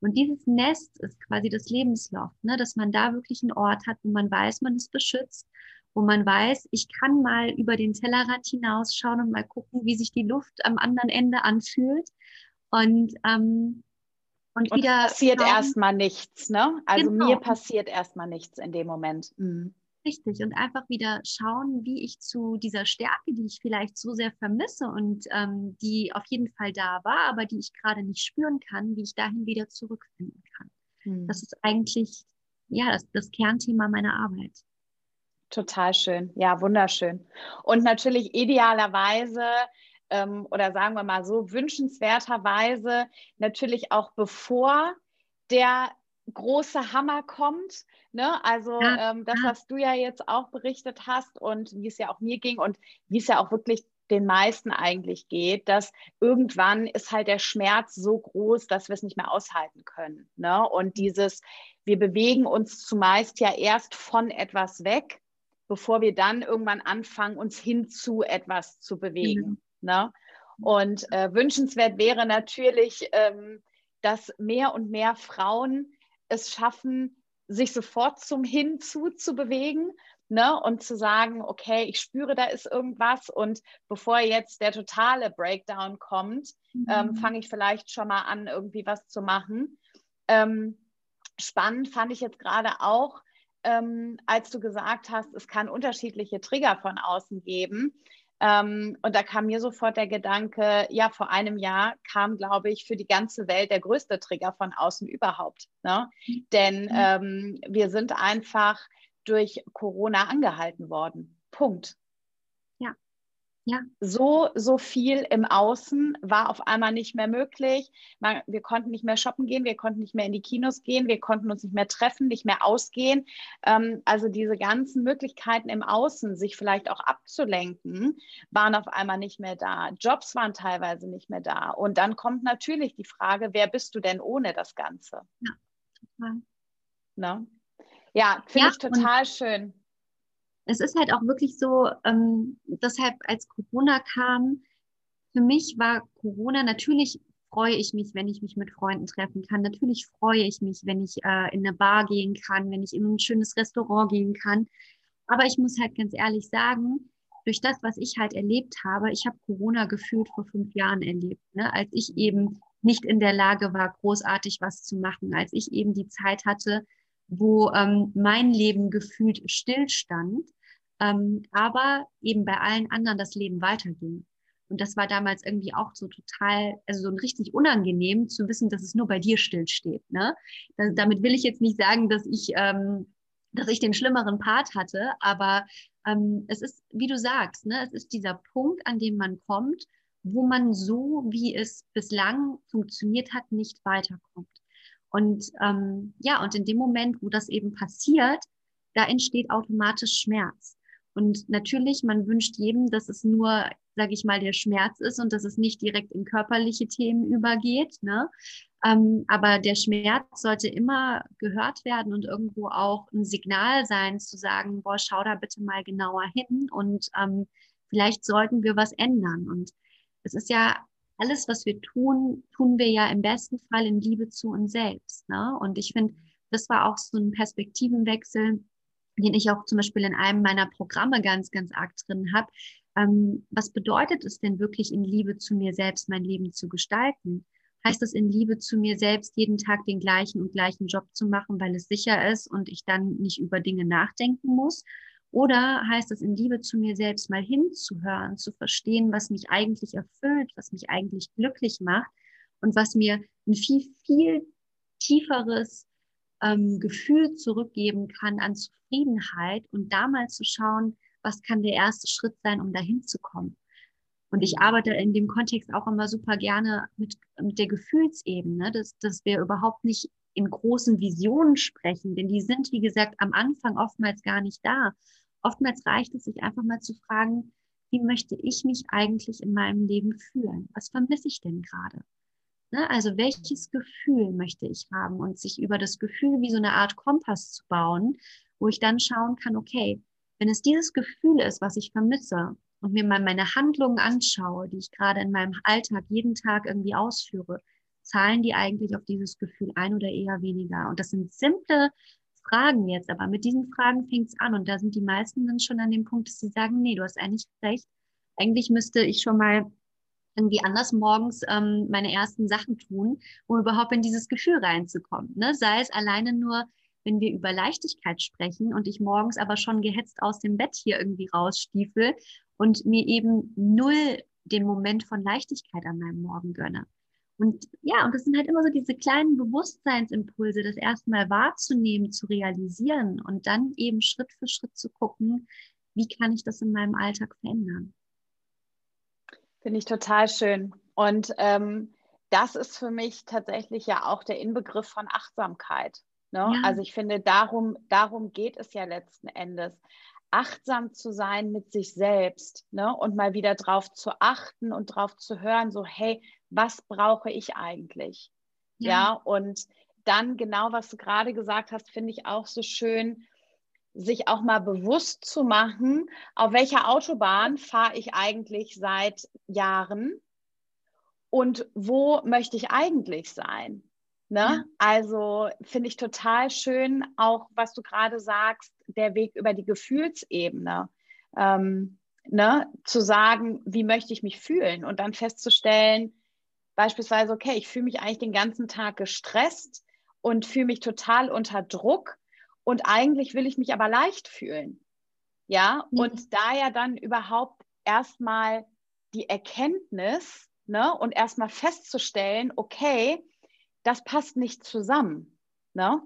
Speaker 2: Und dieses Nest ist quasi das Lebensloft, ne? dass man da wirklich einen Ort hat, wo man weiß, man ist beschützt, wo man weiß, ich kann mal über den Tellerrand hinausschauen und mal gucken, wie sich die Luft am anderen Ende anfühlt. Und, ähm,
Speaker 1: und, und wieder. passiert erstmal nichts, ne? Also genau. mir passiert erstmal nichts in dem Moment. Mhm.
Speaker 2: Richtig. Und einfach wieder schauen, wie ich zu dieser Stärke, die ich vielleicht so sehr vermisse und ähm, die auf jeden Fall da war, aber die ich gerade nicht spüren kann, wie ich dahin wieder zurückfinden kann. Hm. Das ist eigentlich ja das, das Kernthema meiner Arbeit.
Speaker 1: Total schön. Ja, wunderschön. Und natürlich idealerweise ähm, oder sagen wir mal so wünschenswerterweise natürlich auch bevor der große Hammer kommt. Ne? Also ja, ähm, das, was du ja jetzt auch berichtet hast und wie es ja auch mir ging und wie es ja auch wirklich den meisten eigentlich geht, dass irgendwann ist halt der Schmerz so groß, dass wir es nicht mehr aushalten können. Ne? Und dieses, wir bewegen uns zumeist ja erst von etwas weg, bevor wir dann irgendwann anfangen, uns hin zu etwas zu bewegen. Mhm. Ne? Und äh, wünschenswert wäre natürlich, ähm, dass mehr und mehr Frauen es schaffen, sich sofort zum Hinzu zu bewegen ne? und zu sagen, okay, ich spüre, da ist irgendwas und bevor jetzt der totale Breakdown kommt, ähm, mhm. ähm, fange ich vielleicht schon mal an, irgendwie was zu machen. Ähm, spannend fand ich jetzt gerade auch, ähm, als du gesagt hast, es kann unterschiedliche Trigger von außen geben. Ähm, und da kam mir sofort der Gedanke, ja, vor einem Jahr kam, glaube ich, für die ganze Welt der größte Trigger von außen überhaupt. Ne? Mhm. Denn mhm. ähm, wir sind einfach durch Corona angehalten worden. Punkt. Ja. So, so viel im Außen war auf einmal nicht mehr möglich. Man, wir konnten nicht mehr shoppen gehen, wir konnten nicht mehr in die Kinos gehen, wir konnten uns nicht mehr treffen, nicht mehr ausgehen. Ähm, also diese ganzen Möglichkeiten im Außen, sich vielleicht auch abzulenken, waren auf einmal nicht mehr da. Jobs waren teilweise nicht mehr da. Und dann kommt natürlich die Frage, wer bist du denn ohne das Ganze? Ja, total. Ne? Ja, finde ja, ich total schön
Speaker 2: es ist halt auch wirklich so, ähm, deshalb als Corona kam, für mich war Corona natürlich freue ich mich, wenn ich mich mit Freunden treffen kann. Natürlich freue ich mich, wenn ich äh, in eine Bar gehen kann, wenn ich in ein schönes Restaurant gehen kann. Aber ich muss halt ganz ehrlich sagen, durch das, was ich halt erlebt habe, ich habe Corona gefühlt vor fünf Jahren erlebt, ne? als ich eben nicht in der Lage war, großartig was zu machen, als ich eben die Zeit hatte, wo ähm, mein Leben gefühlt stillstand ähm, aber eben bei allen anderen das Leben weiterging. Und das war damals irgendwie auch so total, also so ein richtig unangenehm zu wissen, dass es nur bei dir stillsteht. Ne? Das, damit will ich jetzt nicht sagen, dass ich, ähm, dass ich den schlimmeren Part hatte, aber ähm, es ist, wie du sagst, ne, es ist dieser Punkt, an dem man kommt, wo man so, wie es bislang funktioniert hat, nicht weiterkommt. Und ähm, ja, und in dem Moment, wo das eben passiert, da entsteht automatisch Schmerz. Und natürlich, man wünscht jedem, dass es nur, sage ich mal, der Schmerz ist und dass es nicht direkt in körperliche Themen übergeht. Ne? Ähm, aber der Schmerz sollte immer gehört werden und irgendwo auch ein Signal sein, zu sagen, boah, schau da bitte mal genauer hin und ähm, vielleicht sollten wir was ändern. Und es ist ja alles, was wir tun, tun wir ja im besten Fall in Liebe zu uns selbst. Ne? Und ich finde, das war auch so ein Perspektivenwechsel, den ich auch zum Beispiel in einem meiner Programme ganz, ganz arg drin habe. Ähm, was bedeutet es denn wirklich in Liebe zu mir selbst mein Leben zu gestalten? Heißt es in Liebe zu mir selbst jeden Tag den gleichen und gleichen Job zu machen, weil es sicher ist und ich dann nicht über Dinge nachdenken muss? Oder heißt es in Liebe zu mir selbst mal hinzuhören, zu verstehen, was mich eigentlich erfüllt, was mich eigentlich glücklich macht und was mir ein viel, viel tieferes ähm, Gefühl zurückgeben kann an Zufriedenheit und da mal zu schauen, was kann der erste Schritt sein, um dahin zu kommen. Und ich arbeite in dem Kontext auch immer super gerne mit, mit der Gefühlsebene, dass, dass wir überhaupt nicht in großen Visionen sprechen, denn die sind, wie gesagt, am Anfang oftmals gar nicht da. Oftmals reicht es sich einfach mal zu fragen, wie möchte ich mich eigentlich in meinem Leben fühlen? Was vermisse ich denn gerade? Ne? Also welches Gefühl möchte ich haben und sich über das Gefühl wie so eine Art Kompass zu bauen, wo ich dann schauen kann, okay, wenn es dieses Gefühl ist, was ich vermisse und mir mal meine Handlungen anschaue, die ich gerade in meinem Alltag jeden Tag irgendwie ausführe, zahlen die eigentlich auf dieses Gefühl ein oder eher weniger? Und das sind simple Fragen jetzt, aber mit diesen Fragen fängt es an und da sind die meisten dann schon an dem Punkt, dass sie sagen, nee, du hast eigentlich recht. Eigentlich müsste ich schon mal irgendwie anders morgens ähm, meine ersten Sachen tun, um überhaupt in dieses Gefühl reinzukommen. Ne? Sei es alleine nur, wenn wir über Leichtigkeit sprechen und ich morgens aber schon gehetzt aus dem Bett hier irgendwie rausstiefel und mir eben null den Moment von Leichtigkeit an meinem Morgen gönne. Und ja, und das sind halt immer so diese kleinen Bewusstseinsimpulse, das erstmal wahrzunehmen, zu realisieren und dann eben Schritt für Schritt zu gucken, wie kann ich das in meinem Alltag verändern.
Speaker 1: Finde ich total schön. Und ähm, das ist für mich tatsächlich ja auch der Inbegriff von Achtsamkeit. Ne? Ja. Also ich finde, darum, darum geht es ja letzten Endes. Achtsam zu sein mit sich selbst ne? und mal wieder drauf zu achten und drauf zu hören, so, hey, was brauche ich eigentlich? Ja, ja und dann genau, was du gerade gesagt hast, finde ich auch so schön, sich auch mal bewusst zu machen, auf welcher Autobahn fahre ich eigentlich seit Jahren und wo möchte ich eigentlich sein? Ne? Ja. Also finde ich total schön, auch was du gerade sagst, der Weg über die Gefühlsebene. Ähm, ne? Zu sagen, wie möchte ich mich fühlen und dann festzustellen, beispielsweise, okay, ich fühle mich eigentlich den ganzen Tag gestresst und fühle mich total unter Druck und eigentlich will ich mich aber leicht fühlen. Ja, mhm. und da ja dann überhaupt erstmal die Erkenntnis ne, und erstmal festzustellen, okay, das passt nicht zusammen. Ne?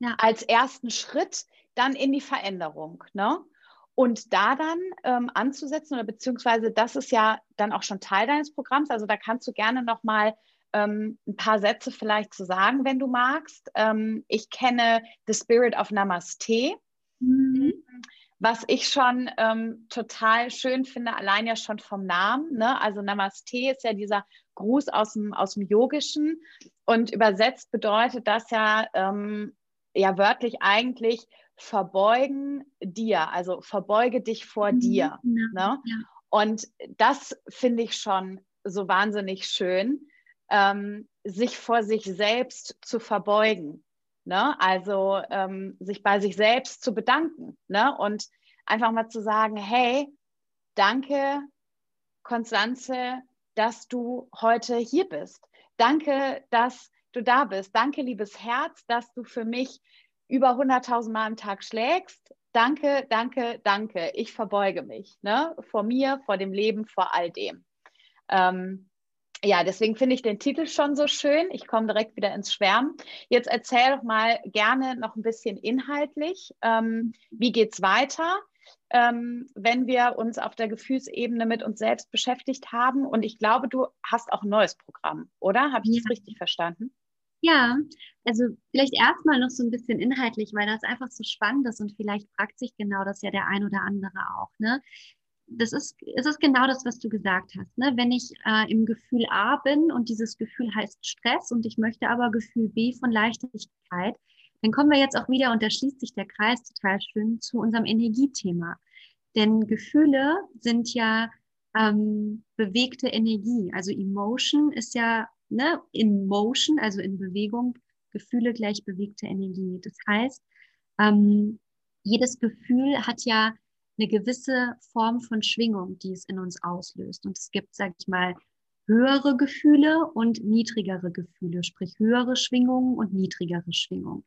Speaker 1: Ja. Als ersten Schritt dann in die Veränderung. Ne? Und da dann ähm, anzusetzen oder beziehungsweise das ist ja dann auch schon Teil deines Programms. Also da kannst du gerne nochmal ähm, ein paar Sätze vielleicht zu sagen, wenn du magst. Ähm, ich kenne The Spirit of Namaste. Mhm. Was ich schon ähm, total schön finde, allein ja schon vom Namen. Ne? Also Namaste ist ja dieser Gruß aus dem, aus dem Yogischen und übersetzt bedeutet das ja, ähm, ja wörtlich eigentlich verbeugen dir, also verbeuge dich vor mhm. dir. Ja, ne? Ja. Und das finde ich schon so wahnsinnig schön, ähm, sich vor sich selbst zu verbeugen. Ne? Also ähm, sich bei sich selbst zu bedanken ne? und einfach mal zu sagen, hey, danke, Konstanze, dass du heute hier bist. Danke, dass du da bist. Danke, liebes Herz, dass du für mich über 100.000 Mal am Tag schlägst. Danke, danke, danke. Ich verbeuge mich ne? vor mir, vor dem Leben, vor all dem. Ähm, ja, deswegen finde ich den Titel schon so schön. Ich komme direkt wieder ins Schwärmen. Jetzt erzähl doch mal gerne noch ein bisschen inhaltlich. Ähm, wie es weiter, ähm, wenn wir uns auf der Gefühlsebene mit uns selbst beschäftigt haben? Und ich glaube, du hast auch ein neues Programm, oder? Habe ich ja. das richtig verstanden?
Speaker 2: Ja, also vielleicht erstmal noch so ein bisschen inhaltlich, weil das einfach so spannend ist und vielleicht fragt sich genau das ja der ein oder andere auch. Ne? Das ist, es ist genau das, was du gesagt hast. Ne? Wenn ich äh, im Gefühl A bin und dieses Gefühl heißt Stress und ich möchte aber Gefühl B von Leichtigkeit, dann kommen wir jetzt auch wieder, und da schließt sich der Kreis total schön zu unserem Energiethema. Denn Gefühle sind ja ähm, bewegte Energie. Also Emotion ist ja ne, in Motion, also in Bewegung, Gefühle gleich bewegte Energie. Das heißt, ähm, jedes Gefühl hat ja eine gewisse Form von Schwingung, die es in uns auslöst. Und es gibt, sag ich mal, höhere Gefühle und niedrigere Gefühle, sprich höhere Schwingungen und niedrigere Schwingungen.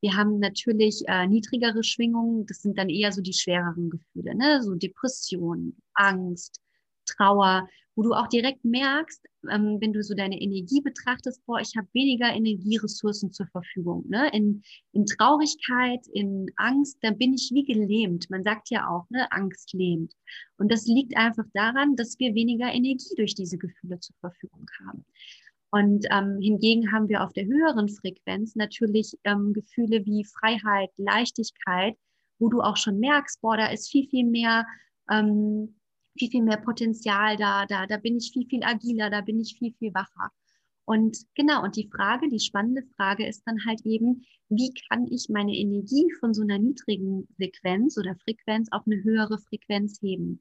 Speaker 2: Wir haben natürlich äh, niedrigere Schwingungen, das sind dann eher so die schwereren Gefühle, ne? so Depression, Angst, Trauer, wo du auch direkt merkst, ähm, wenn du so deine Energie betrachtest, boah, ich habe weniger Energieressourcen zur Verfügung. Ne? In, in Traurigkeit, in Angst, da bin ich wie gelähmt. Man sagt ja auch, ne, Angst lähmt. Und das liegt einfach daran, dass wir weniger Energie durch diese Gefühle zur Verfügung haben. Und ähm, hingegen haben wir auf der höheren Frequenz natürlich ähm, Gefühle wie Freiheit, Leichtigkeit, wo du auch schon merkst, boah, da ist viel, viel mehr ähm, viel, viel mehr Potenzial da, da, da bin ich viel, viel agiler, da bin ich viel, viel wacher. Und genau, und die Frage, die spannende Frage ist dann halt eben, wie kann ich meine Energie von so einer niedrigen Sequenz oder Frequenz auf eine höhere Frequenz heben?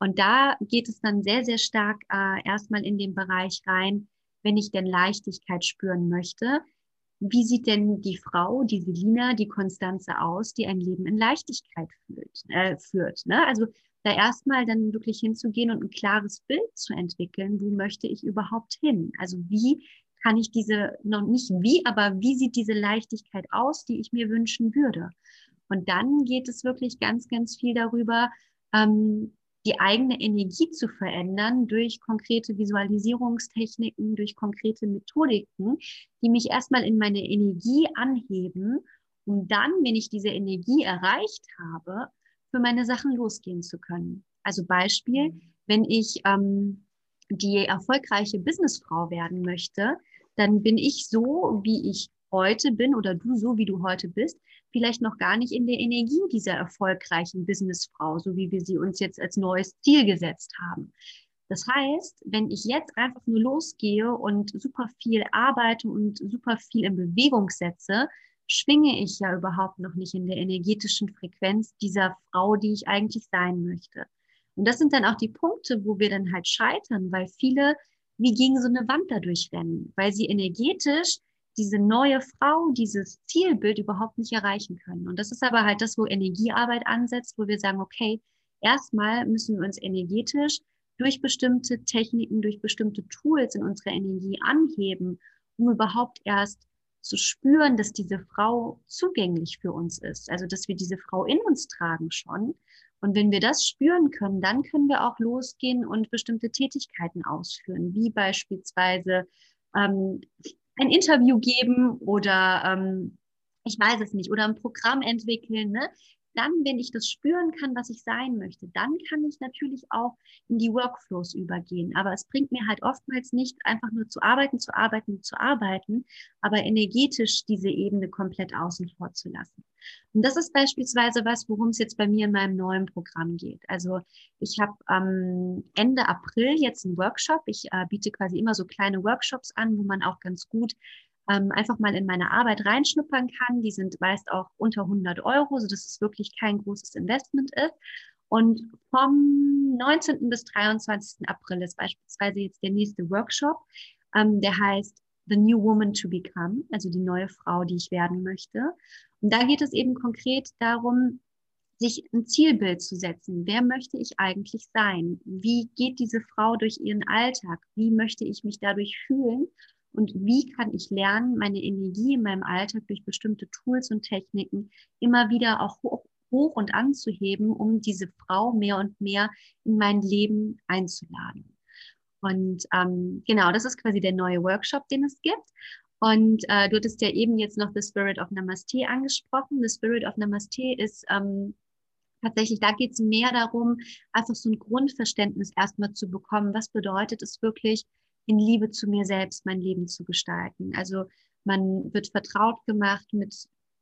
Speaker 2: Und da geht es dann sehr, sehr stark äh, erstmal in den Bereich rein, wenn ich denn Leichtigkeit spüren möchte. Wie sieht denn die Frau, die Selina, die Konstanze aus, die ein Leben in Leichtigkeit führt? Äh, führt ne? Also da erstmal dann wirklich hinzugehen und ein klares Bild zu entwickeln, wo möchte ich überhaupt hin? Also wie kann ich diese, noch nicht wie, aber wie sieht diese Leichtigkeit aus, die ich mir wünschen würde? Und dann geht es wirklich ganz, ganz viel darüber, ähm, die eigene Energie zu verändern durch konkrete Visualisierungstechniken, durch konkrete Methodiken, die mich erstmal in meine Energie anheben, um dann, wenn ich diese Energie erreicht habe, für meine Sachen losgehen zu können. Also Beispiel, mhm. wenn ich ähm, die erfolgreiche Businessfrau werden möchte, dann bin ich so, wie ich heute bin oder du so, wie du heute bist, vielleicht noch gar nicht in der Energie dieser erfolgreichen Businessfrau, so wie wir sie uns jetzt als neues Ziel gesetzt haben. Das heißt, wenn ich jetzt einfach nur losgehe und super viel arbeite und super viel in Bewegung setze, schwinge ich ja überhaupt noch nicht in der energetischen Frequenz dieser Frau, die ich eigentlich sein möchte. Und das sind dann auch die Punkte, wo wir dann halt scheitern, weil viele wie gegen so eine Wand dadurch rennen, weil sie energetisch diese neue Frau, dieses Zielbild überhaupt nicht erreichen können. Und das ist aber halt das, wo Energiearbeit ansetzt, wo wir sagen, okay, erstmal müssen wir uns energetisch durch bestimmte Techniken, durch bestimmte Tools in unserer Energie anheben, um überhaupt erst zu spüren, dass diese Frau zugänglich für uns ist. Also, dass wir diese Frau in uns tragen schon. Und wenn wir das spüren können, dann können wir auch losgehen und bestimmte Tätigkeiten ausführen, wie beispielsweise ähm, ein Interview geben oder ähm, ich weiß es nicht, oder ein Programm entwickeln. Ne? Dann, wenn ich das spüren kann, was ich sein möchte, dann kann ich natürlich auch in die Workflows übergehen. Aber es bringt mir halt oftmals nicht einfach nur zu arbeiten, zu arbeiten, zu arbeiten, aber energetisch diese Ebene komplett außen vor zu lassen. Und das ist beispielsweise was, worum es jetzt bei mir in meinem neuen Programm geht. Also ich habe am Ende April jetzt einen Workshop. Ich äh, biete quasi immer so kleine Workshops an, wo man auch ganz gut ähm, einfach mal in meine Arbeit reinschnuppern kann. Die sind meist auch unter 100 Euro, sodass es wirklich kein großes Investment ist. Und vom 19. bis 23. April ist beispielsweise jetzt der nächste Workshop. Ähm, der heißt The New Woman to Become, also die neue Frau, die ich werden möchte. Und da geht es eben konkret darum, sich ein Zielbild zu setzen. Wer möchte ich eigentlich sein? Wie geht diese Frau durch ihren Alltag? Wie möchte ich mich dadurch fühlen? Und wie kann ich lernen, meine Energie in meinem Alltag durch bestimmte Tools und Techniken immer wieder auch hoch, hoch und anzuheben, um diese Frau mehr und mehr in mein Leben einzuladen. Und ähm, genau, das ist quasi der neue Workshop, den es gibt. Und äh, du hattest ja eben jetzt noch The Spirit of Namaste angesprochen. The Spirit of Namaste ist ähm, tatsächlich, da geht es mehr darum, einfach so ein Grundverständnis erstmal zu bekommen. Was bedeutet es wirklich, in Liebe zu mir selbst mein Leben zu gestalten. Also man wird vertraut gemacht mit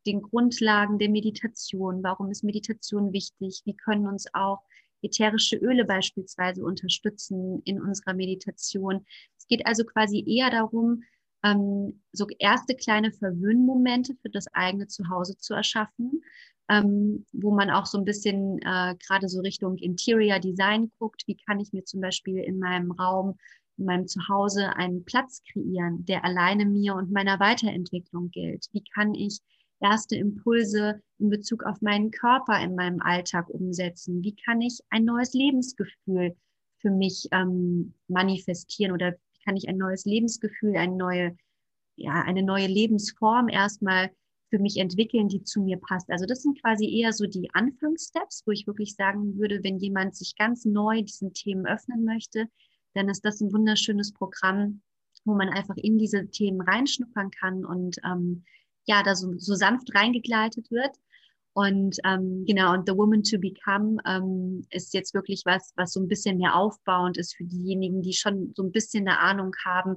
Speaker 2: den Grundlagen der Meditation. Warum ist Meditation wichtig? Wie können uns auch ätherische Öle beispielsweise unterstützen in unserer Meditation? Es geht also quasi eher darum, ähm, so erste kleine Verwöhnmomente für das eigene Zuhause zu erschaffen, ähm, wo man auch so ein bisschen äh, gerade so Richtung Interior Design guckt. Wie kann ich mir zum Beispiel in meinem Raum in meinem Zuhause einen Platz kreieren, der alleine mir und meiner Weiterentwicklung gilt? Wie kann ich erste Impulse in Bezug auf meinen Körper in meinem Alltag umsetzen? Wie kann ich ein neues Lebensgefühl für mich ähm, manifestieren oder wie kann ich ein neues Lebensgefühl, eine neue, ja, eine neue Lebensform erstmal für mich entwickeln, die zu mir passt. Also das sind quasi eher so die Anfangssteps, wo ich wirklich sagen würde, wenn jemand sich ganz neu diesen Themen öffnen möchte, dann ist das ein wunderschönes Programm, wo man einfach in diese Themen reinschnuppern kann und ähm, ja, da so, so sanft reingegleitet wird. Und ähm, genau, und The Woman to Become ähm, ist jetzt wirklich was, was so ein bisschen mehr aufbauend ist für diejenigen, die schon so ein bisschen eine Ahnung haben,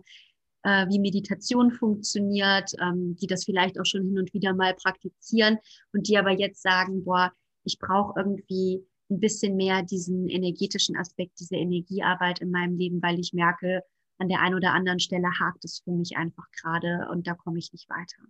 Speaker 2: äh, wie Meditation funktioniert, ähm, die das vielleicht auch schon hin und wieder mal praktizieren und die aber jetzt sagen, boah, ich brauche irgendwie ein bisschen mehr diesen energetischen Aspekt, diese Energiearbeit in meinem Leben, weil ich merke, an der einen oder anderen Stelle hakt es für mich einfach gerade und da komme ich nicht weiter.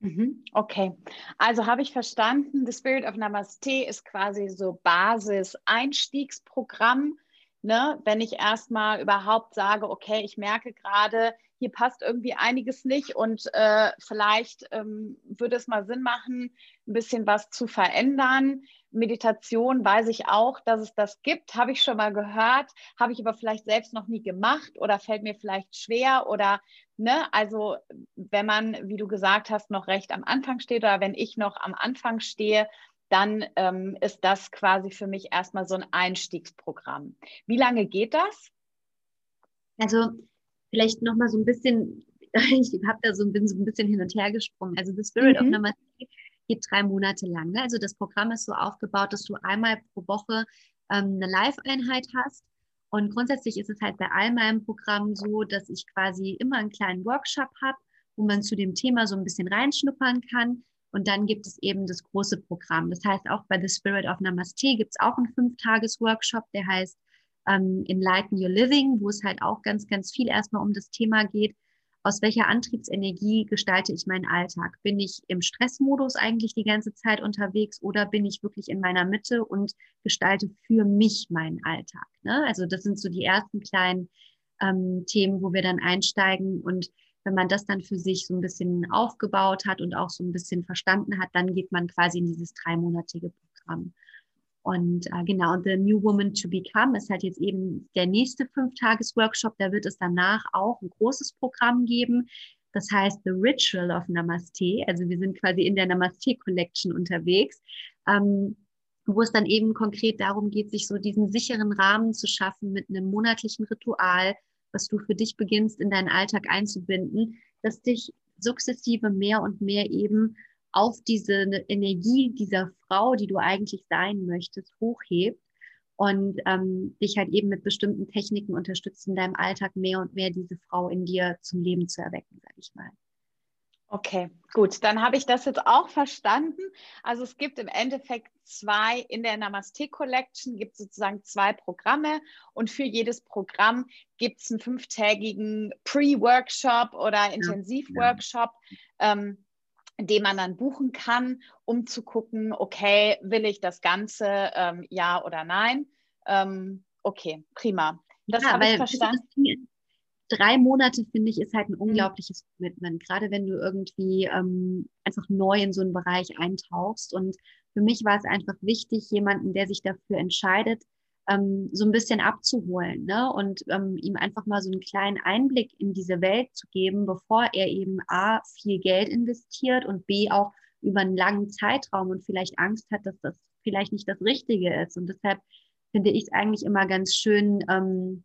Speaker 1: Mhm, okay, also habe ich verstanden, The Spirit of Namaste ist quasi so Basis-Einstiegsprogramm. Ne? Wenn ich erstmal überhaupt sage, okay, ich merke gerade, hier passt irgendwie einiges nicht und äh, vielleicht ähm, würde es mal Sinn machen, ein bisschen was zu verändern. Meditation weiß ich auch, dass es das gibt, habe ich schon mal gehört, habe ich aber vielleicht selbst noch nie gemacht oder fällt mir vielleicht schwer oder ne, also wenn man, wie du gesagt hast, noch recht am Anfang steht oder wenn ich noch am Anfang stehe, dann ähm, ist das quasi für mich erstmal so ein Einstiegsprogramm. Wie lange geht das?
Speaker 2: Also vielleicht noch mal so ein bisschen, ich habe da so, bin so ein bisschen hin und her gesprungen. Also The Spirit mhm. of Namaste geht drei Monate lang. Ne? Also das Programm ist so aufgebaut, dass du einmal pro Woche ähm, eine Live-Einheit hast Und grundsätzlich ist es halt bei all meinem Programm so, dass ich quasi immer einen kleinen Workshop habe, wo man zu dem Thema so ein bisschen reinschnuppern kann. Und dann gibt es eben das große Programm. Das heißt, auch bei The Spirit of Namaste gibt es auch einen Fünf-Tages-Workshop, der heißt ähm, Enlighten Your Living, wo es halt auch ganz, ganz viel erstmal um das Thema geht, aus welcher Antriebsenergie gestalte ich meinen Alltag? Bin ich im Stressmodus eigentlich die ganze Zeit unterwegs oder bin ich wirklich in meiner Mitte und gestalte für mich meinen Alltag? Ne? Also das sind so die ersten kleinen ähm, Themen, wo wir dann einsteigen und wenn man das dann für sich so ein bisschen aufgebaut hat und auch so ein bisschen verstanden hat, dann geht man quasi in dieses dreimonatige Programm. Und äh, genau, The New Woman to Become ist halt jetzt eben der nächste Fünf-Tages-Workshop. Da wird es danach auch ein großes Programm geben. Das heißt The Ritual of Namaste. Also wir sind quasi in der Namaste Collection unterwegs, ähm, wo es dann eben konkret darum geht, sich so diesen sicheren Rahmen zu schaffen mit einem monatlichen Ritual, was du für dich beginnst, in deinen Alltag einzubinden, das dich sukzessive mehr und mehr eben auf diese Energie dieser Frau, die du eigentlich sein möchtest, hochhebt und ähm, dich halt eben mit bestimmten Techniken unterstützt, in deinem Alltag mehr und mehr diese Frau in dir zum Leben zu erwecken, sage ich mal.
Speaker 1: Okay, gut, dann habe ich das jetzt auch verstanden. Also es gibt im Endeffekt zwei, in der Namaste Collection gibt es sozusagen zwei Programme und für jedes Programm gibt es einen fünftägigen Pre-Workshop oder Intensiv-Workshop. Ja. Ähm, den man dann buchen kann, um zu gucken, okay, will ich das Ganze, ähm, ja oder nein? Ähm, okay, prima. Das ja, habe ich verstanden.
Speaker 2: Drei Monate, finde ich, ist halt ein mhm. unglaubliches Commitment, gerade wenn du irgendwie ähm, einfach neu in so einen Bereich eintauchst. Und für mich war es einfach wichtig, jemanden, der sich dafür entscheidet, ähm, so ein bisschen abzuholen ne? und ähm, ihm einfach mal so einen kleinen Einblick in diese Welt zu geben, bevor er eben A, viel Geld investiert und B, auch über einen langen Zeitraum und vielleicht Angst hat, dass das vielleicht nicht das Richtige ist. Und deshalb finde ich es eigentlich immer ganz schön, ähm,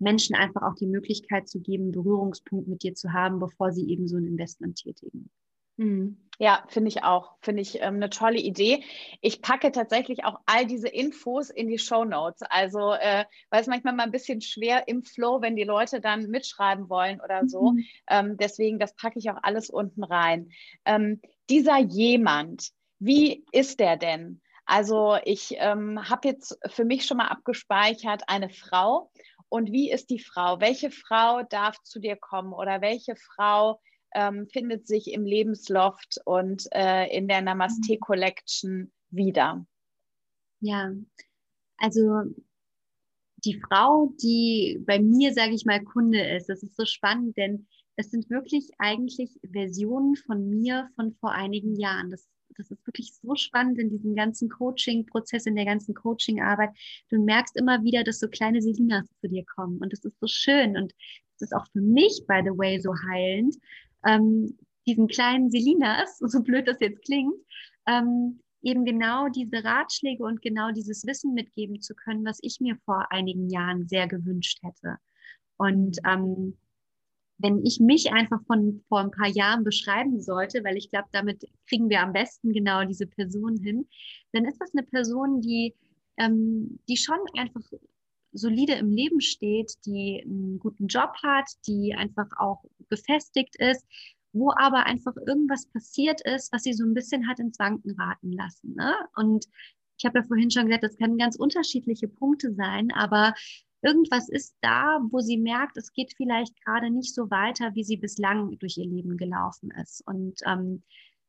Speaker 2: Menschen einfach auch die Möglichkeit zu geben, Berührungspunkt mit dir zu haben, bevor sie eben so ein Investment tätigen.
Speaker 1: Mhm. Ja, finde ich auch. Finde ich ähm, eine tolle Idee. Ich packe tatsächlich auch all diese Infos in die Show Notes. Also, äh, weil es manchmal mal ein bisschen schwer im Flow, wenn die Leute dann mitschreiben wollen oder so. Mhm. Ähm, deswegen, das packe ich auch alles unten rein. Ähm, dieser jemand, wie ist der denn? Also, ich ähm, habe jetzt für mich schon mal abgespeichert, eine Frau. Und wie ist die Frau? Welche Frau darf zu dir kommen oder welche Frau ähm, findet sich im Lebensloft und äh, in der Namaste mhm. Collection wieder.
Speaker 2: Ja, also die Frau, die bei mir, sage ich mal, Kunde ist, das ist so spannend, denn es sind wirklich eigentlich Versionen von mir von vor einigen Jahren. Das, das ist wirklich so spannend in diesem ganzen Coaching-Prozess, in der ganzen Coaching-Arbeit. Du merkst immer wieder, dass so kleine Selinas zu dir kommen und das ist so schön und das ist auch für mich, by the way, so heilend, ähm, diesen kleinen Selinas, so blöd das jetzt klingt, ähm, eben genau diese Ratschläge und genau dieses Wissen mitgeben zu können, was ich mir vor einigen Jahren sehr gewünscht hätte. Und ähm, wenn ich mich einfach von vor ein paar Jahren beschreiben sollte, weil ich glaube, damit kriegen wir am besten genau diese Person hin, dann ist das eine Person, die, ähm, die schon einfach solide im Leben steht, die einen guten Job hat, die einfach auch gefestigt ist, wo aber einfach irgendwas passiert ist, was sie so ein bisschen hat ins Wanken raten lassen. Ne? Und ich habe ja vorhin schon gesagt, das können ganz unterschiedliche Punkte sein, aber irgendwas ist da, wo sie merkt, es geht vielleicht gerade nicht so weiter, wie sie bislang durch ihr Leben gelaufen ist. Und ähm,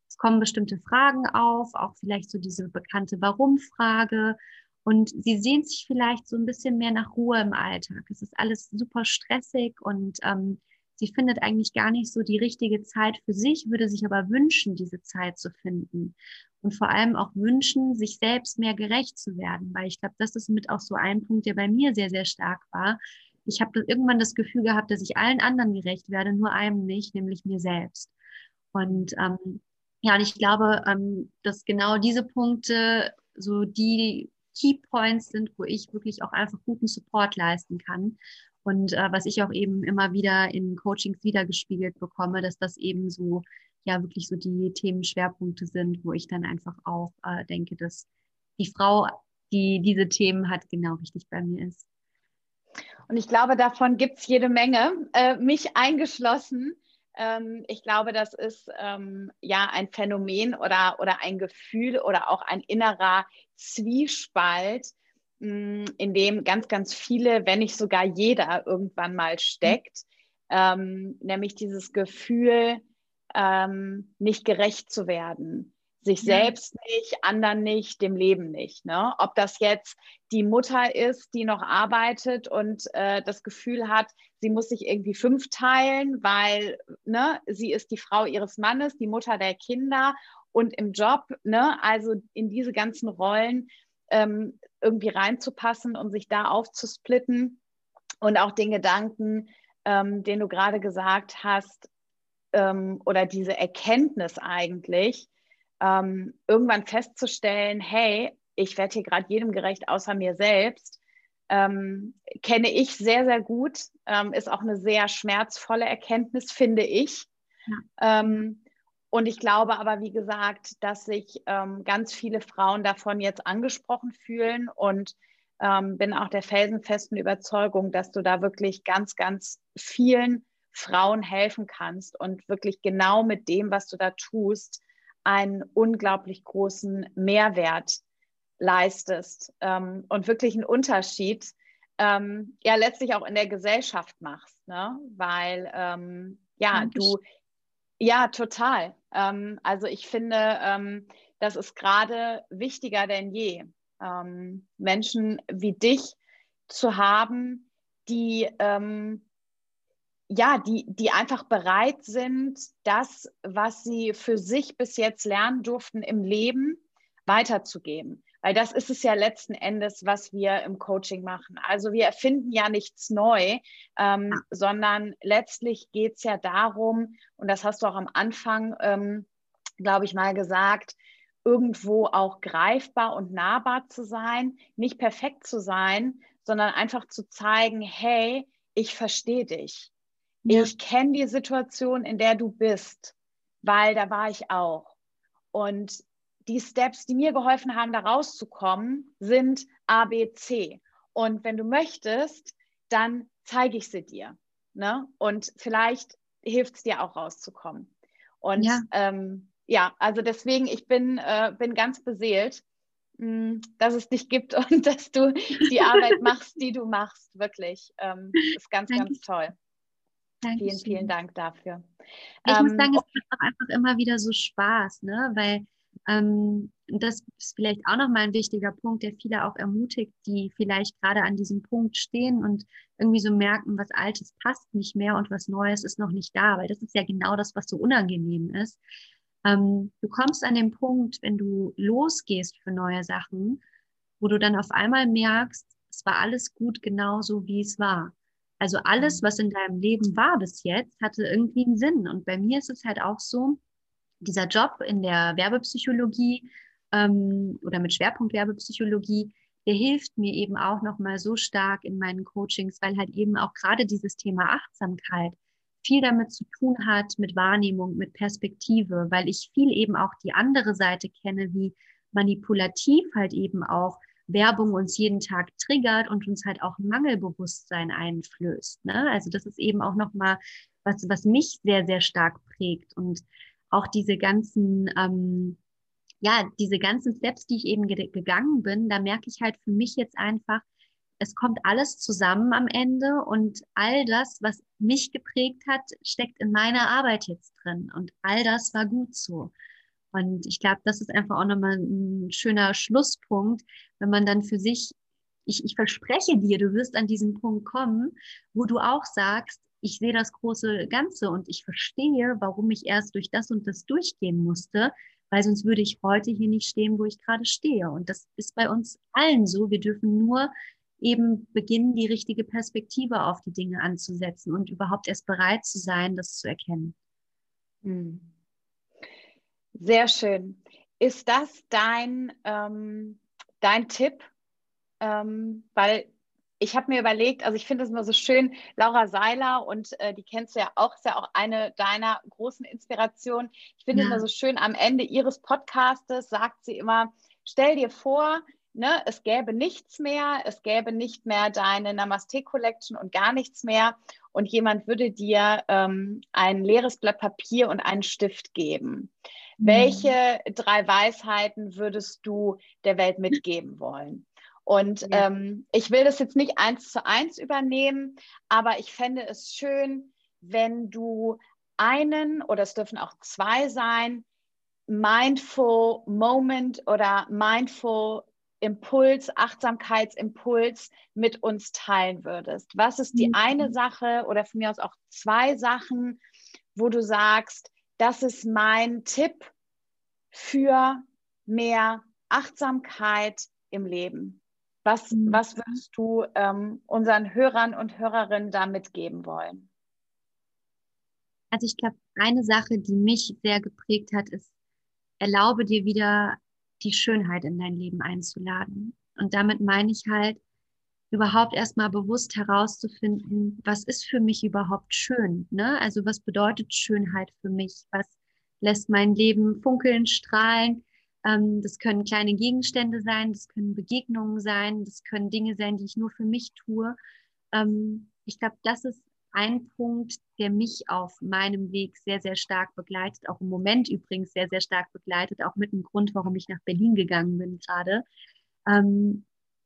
Speaker 2: es kommen bestimmte Fragen auf, auch vielleicht so diese bekannte Warum-Frage. Und sie sehnt sich vielleicht so ein bisschen mehr nach Ruhe im Alltag. Es ist alles super stressig und ähm, sie findet eigentlich gar nicht so die richtige Zeit für sich, würde sich aber wünschen, diese Zeit zu finden. Und vor allem auch wünschen, sich selbst mehr gerecht zu werden, weil ich glaube, das ist mit auch so ein Punkt, der bei mir sehr, sehr stark war. Ich habe irgendwann das Gefühl gehabt, dass ich allen anderen gerecht werde, nur einem nicht, nämlich mir selbst. Und ähm, ja, und ich glaube, ähm, dass genau diese Punkte so die Key Points sind, wo ich wirklich auch einfach guten Support leisten kann. Und äh, was ich auch eben immer wieder in Coachings wiedergespiegelt bekomme, dass das eben so, ja, wirklich so die Themenschwerpunkte sind, wo ich dann einfach auch äh, denke, dass die Frau, die diese Themen hat, genau richtig bei mir ist.
Speaker 1: Und ich glaube, davon gibt es jede Menge, äh, mich eingeschlossen. Ähm, ich glaube, das ist ähm, ja ein Phänomen oder, oder ein Gefühl oder auch ein innerer Zwiespalt, in dem ganz, ganz viele, wenn nicht sogar jeder irgendwann mal steckt. Ähm, nämlich dieses Gefühl, ähm, nicht gerecht zu werden sich ja. selbst nicht, anderen nicht, dem Leben nicht. Ne? Ob das jetzt die Mutter ist, die noch arbeitet und äh, das Gefühl hat, sie muss sich irgendwie fünf teilen, weil ne, sie ist die Frau ihres Mannes, die Mutter der Kinder und im Job, ne, also in diese ganzen Rollen ähm, irgendwie reinzupassen und sich da aufzusplitten und auch den Gedanken, ähm, den du gerade gesagt hast, ähm, oder diese Erkenntnis eigentlich, ähm, irgendwann festzustellen, hey, ich werde hier gerade jedem gerecht außer mir selbst, ähm, kenne ich sehr, sehr gut, ähm, ist auch eine sehr schmerzvolle Erkenntnis, finde ich. Ja. Ähm, und ich glaube aber, wie gesagt, dass sich ähm, ganz viele Frauen davon jetzt angesprochen fühlen und ähm, bin auch der felsenfesten Überzeugung, dass du da wirklich ganz, ganz vielen Frauen helfen kannst und wirklich genau mit dem, was du da tust, einen unglaublich großen Mehrwert leistest ähm, und wirklich einen Unterschied ähm, ja letztlich auch in der Gesellschaft machst, ne? weil ähm, ja du ja total. Ähm, also ich finde, ähm, das ist gerade wichtiger denn je, ähm, Menschen wie dich zu haben, die ja, die, die einfach bereit sind, das, was sie für sich bis jetzt lernen durften im Leben, weiterzugeben. Weil das ist es ja letzten Endes, was wir im Coaching machen. Also wir erfinden ja nichts neu, ähm, ja. sondern letztlich geht es ja darum, und das hast du auch am Anfang, ähm, glaube ich, mal gesagt, irgendwo auch greifbar und nahbar zu sein, nicht perfekt zu sein, sondern einfach zu zeigen, hey, ich verstehe dich. Ja. Ich kenne die Situation, in der du bist, weil da war ich auch. Und die Steps, die mir geholfen haben, da rauszukommen, sind A, B, C. Und wenn du möchtest, dann zeige ich sie dir. Ne? Und vielleicht hilft es dir auch rauszukommen. Und ja, ähm, ja also deswegen, ich bin, äh, bin ganz beseelt, mh, hm, dass es dich gibt und dass du die Arbeit machst, die du machst. Wirklich. Ähm, ist ganz, ganz toll. Dankeschön. Vielen, vielen Dank dafür.
Speaker 2: Ich ähm, muss sagen, es macht auch einfach immer wieder so Spaß, ne? weil ähm, das ist vielleicht auch nochmal ein wichtiger Punkt, der viele auch ermutigt, die vielleicht gerade an diesem Punkt stehen und irgendwie so merken, was Altes passt nicht mehr und was Neues ist noch nicht da, weil das ist ja genau das, was so unangenehm ist. Ähm, du kommst an den Punkt, wenn du losgehst für neue Sachen, wo du dann auf einmal merkst, es war alles gut genauso, wie es war. Also alles, was in deinem Leben war bis jetzt, hatte irgendwie einen Sinn. Und bei mir ist es halt auch so, dieser Job in der Werbepsychologie ähm, oder mit Schwerpunkt Werbepsychologie, der hilft mir eben auch nochmal so stark in meinen Coachings, weil halt eben auch gerade dieses Thema Achtsamkeit viel damit zu tun hat, mit Wahrnehmung, mit Perspektive, weil ich viel eben auch die andere Seite kenne, wie manipulativ halt eben auch Werbung uns jeden Tag triggert und uns halt auch Mangelbewusstsein einflößt. Ne? Also das ist eben auch nochmal was, was mich sehr, sehr stark prägt und auch diese ganzen, ähm, ja, diese ganzen Steps, die ich eben ge gegangen bin, da merke ich halt für mich jetzt einfach, es kommt alles zusammen am Ende und all das, was mich geprägt hat, steckt in meiner Arbeit jetzt drin und all das war gut so. Und ich glaube, das ist einfach auch nochmal ein schöner Schlusspunkt, wenn man dann für sich, ich, ich verspreche dir, du wirst an diesen Punkt kommen, wo du auch sagst, ich sehe das große Ganze und ich verstehe, warum ich erst durch das und das durchgehen musste, weil sonst würde ich heute hier nicht stehen, wo ich gerade stehe. Und das ist bei uns allen so. Wir dürfen nur eben beginnen, die richtige Perspektive auf die Dinge anzusetzen und überhaupt erst bereit zu sein, das zu erkennen.
Speaker 1: Hm. Sehr schön. Ist das dein, ähm, dein Tipp? Ähm, weil ich habe mir überlegt, also ich finde es immer so schön, Laura Seiler und äh, die kennst du ja auch, ist ja auch eine deiner großen Inspirationen. Ich finde ja. es immer so schön, am Ende ihres Podcastes sagt sie immer, stell dir vor, ne, es gäbe nichts mehr, es gäbe nicht mehr deine Namaste Collection und gar nichts mehr und jemand würde dir ähm, ein leeres Blatt Papier und einen Stift geben. Mhm. Welche drei Weisheiten würdest du der Welt mitgeben wollen? Und ja. ähm, ich will das jetzt nicht eins zu eins übernehmen, aber ich fände es schön, wenn du einen oder es dürfen auch zwei sein, Mindful Moment oder Mindful Impuls, Achtsamkeitsimpuls mit uns teilen würdest. Was ist die mhm. eine Sache oder von mir aus auch zwei Sachen, wo du sagst, das ist mein Tipp für mehr Achtsamkeit im Leben? Was, mhm. was würdest du ähm, unseren Hörern und Hörerinnen da mitgeben wollen?
Speaker 2: Also ich glaube, eine Sache, die mich sehr geprägt hat, ist, erlaube dir wieder die Schönheit in dein Leben einzuladen. Und damit meine ich halt, überhaupt erstmal bewusst herauszufinden, was ist für mich überhaupt schön? Ne? Also was bedeutet Schönheit für mich? Was lässt mein Leben funkeln, strahlen? Ähm, das können kleine Gegenstände sein, das können Begegnungen sein, das können Dinge sein, die ich nur für mich tue. Ähm, ich glaube, das ist ein Punkt, der mich auf meinem Weg sehr, sehr stark begleitet, auch im Moment übrigens sehr, sehr stark begleitet, auch mit dem Grund, warum ich nach Berlin gegangen bin gerade. Ähm,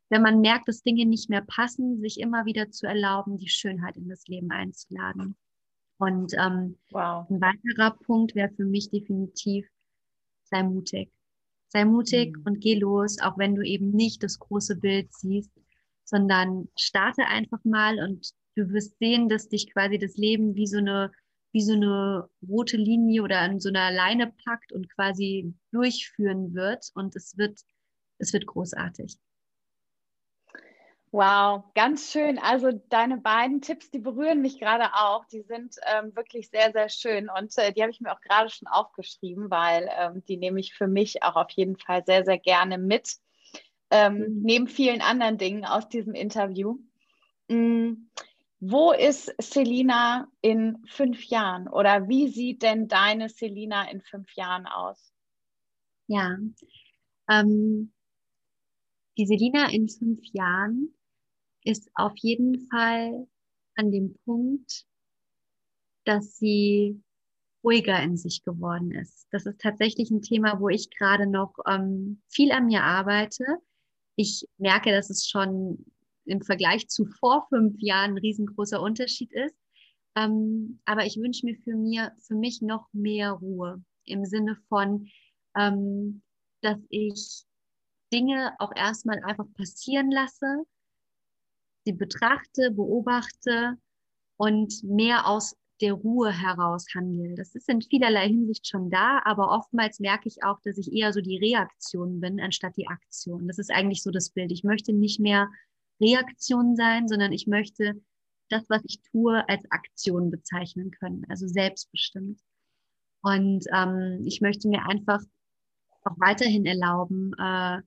Speaker 2: wenn man merkt, dass Dinge nicht mehr passen, sich immer wieder zu erlauben, die Schönheit in das Leben einzuladen. Und ähm, wow. ein weiterer Punkt wäre für mich definitiv, sei mutig. Sei mutig mhm. und geh los, auch wenn du eben nicht das große Bild siehst, sondern starte einfach mal und du wirst sehen, dass dich quasi das Leben wie so eine, wie so eine rote Linie oder an so einer Leine packt und quasi durchführen wird. Und es wird, es wird großartig.
Speaker 1: Wow, ganz schön. Also deine beiden Tipps, die berühren mich gerade auch. Die sind ähm, wirklich sehr, sehr schön und äh, die habe ich mir auch gerade schon aufgeschrieben, weil ähm, die nehme ich für mich auch auf jeden Fall sehr, sehr gerne mit. Ähm, mhm. Neben vielen anderen Dingen aus diesem Interview. Mhm. Wo ist Selina in fünf Jahren oder wie sieht denn deine Selina in fünf Jahren aus?
Speaker 2: Ja, ähm, die Selina in fünf Jahren ist auf jeden Fall an dem Punkt, dass sie ruhiger in sich geworden ist. Das ist tatsächlich ein Thema, wo ich gerade noch ähm, viel an mir arbeite. Ich merke, dass es schon im Vergleich zu vor fünf Jahren ein riesengroßer Unterschied ist. Ähm, aber ich wünsche mir für, mir für mich noch mehr Ruhe im Sinne von, ähm, dass ich Dinge auch erstmal einfach passieren lasse, sie betrachte, beobachte und mehr aus der Ruhe heraus handle. Das ist in vielerlei Hinsicht schon da, aber oftmals merke ich auch, dass ich eher so die Reaktion bin, anstatt die Aktion. Das ist eigentlich so das Bild. Ich möchte nicht mehr Reaktion sein, sondern ich möchte das, was ich tue, als Aktion bezeichnen können, also selbstbestimmt. Und ähm, ich möchte mir einfach auch weiterhin erlauben, äh,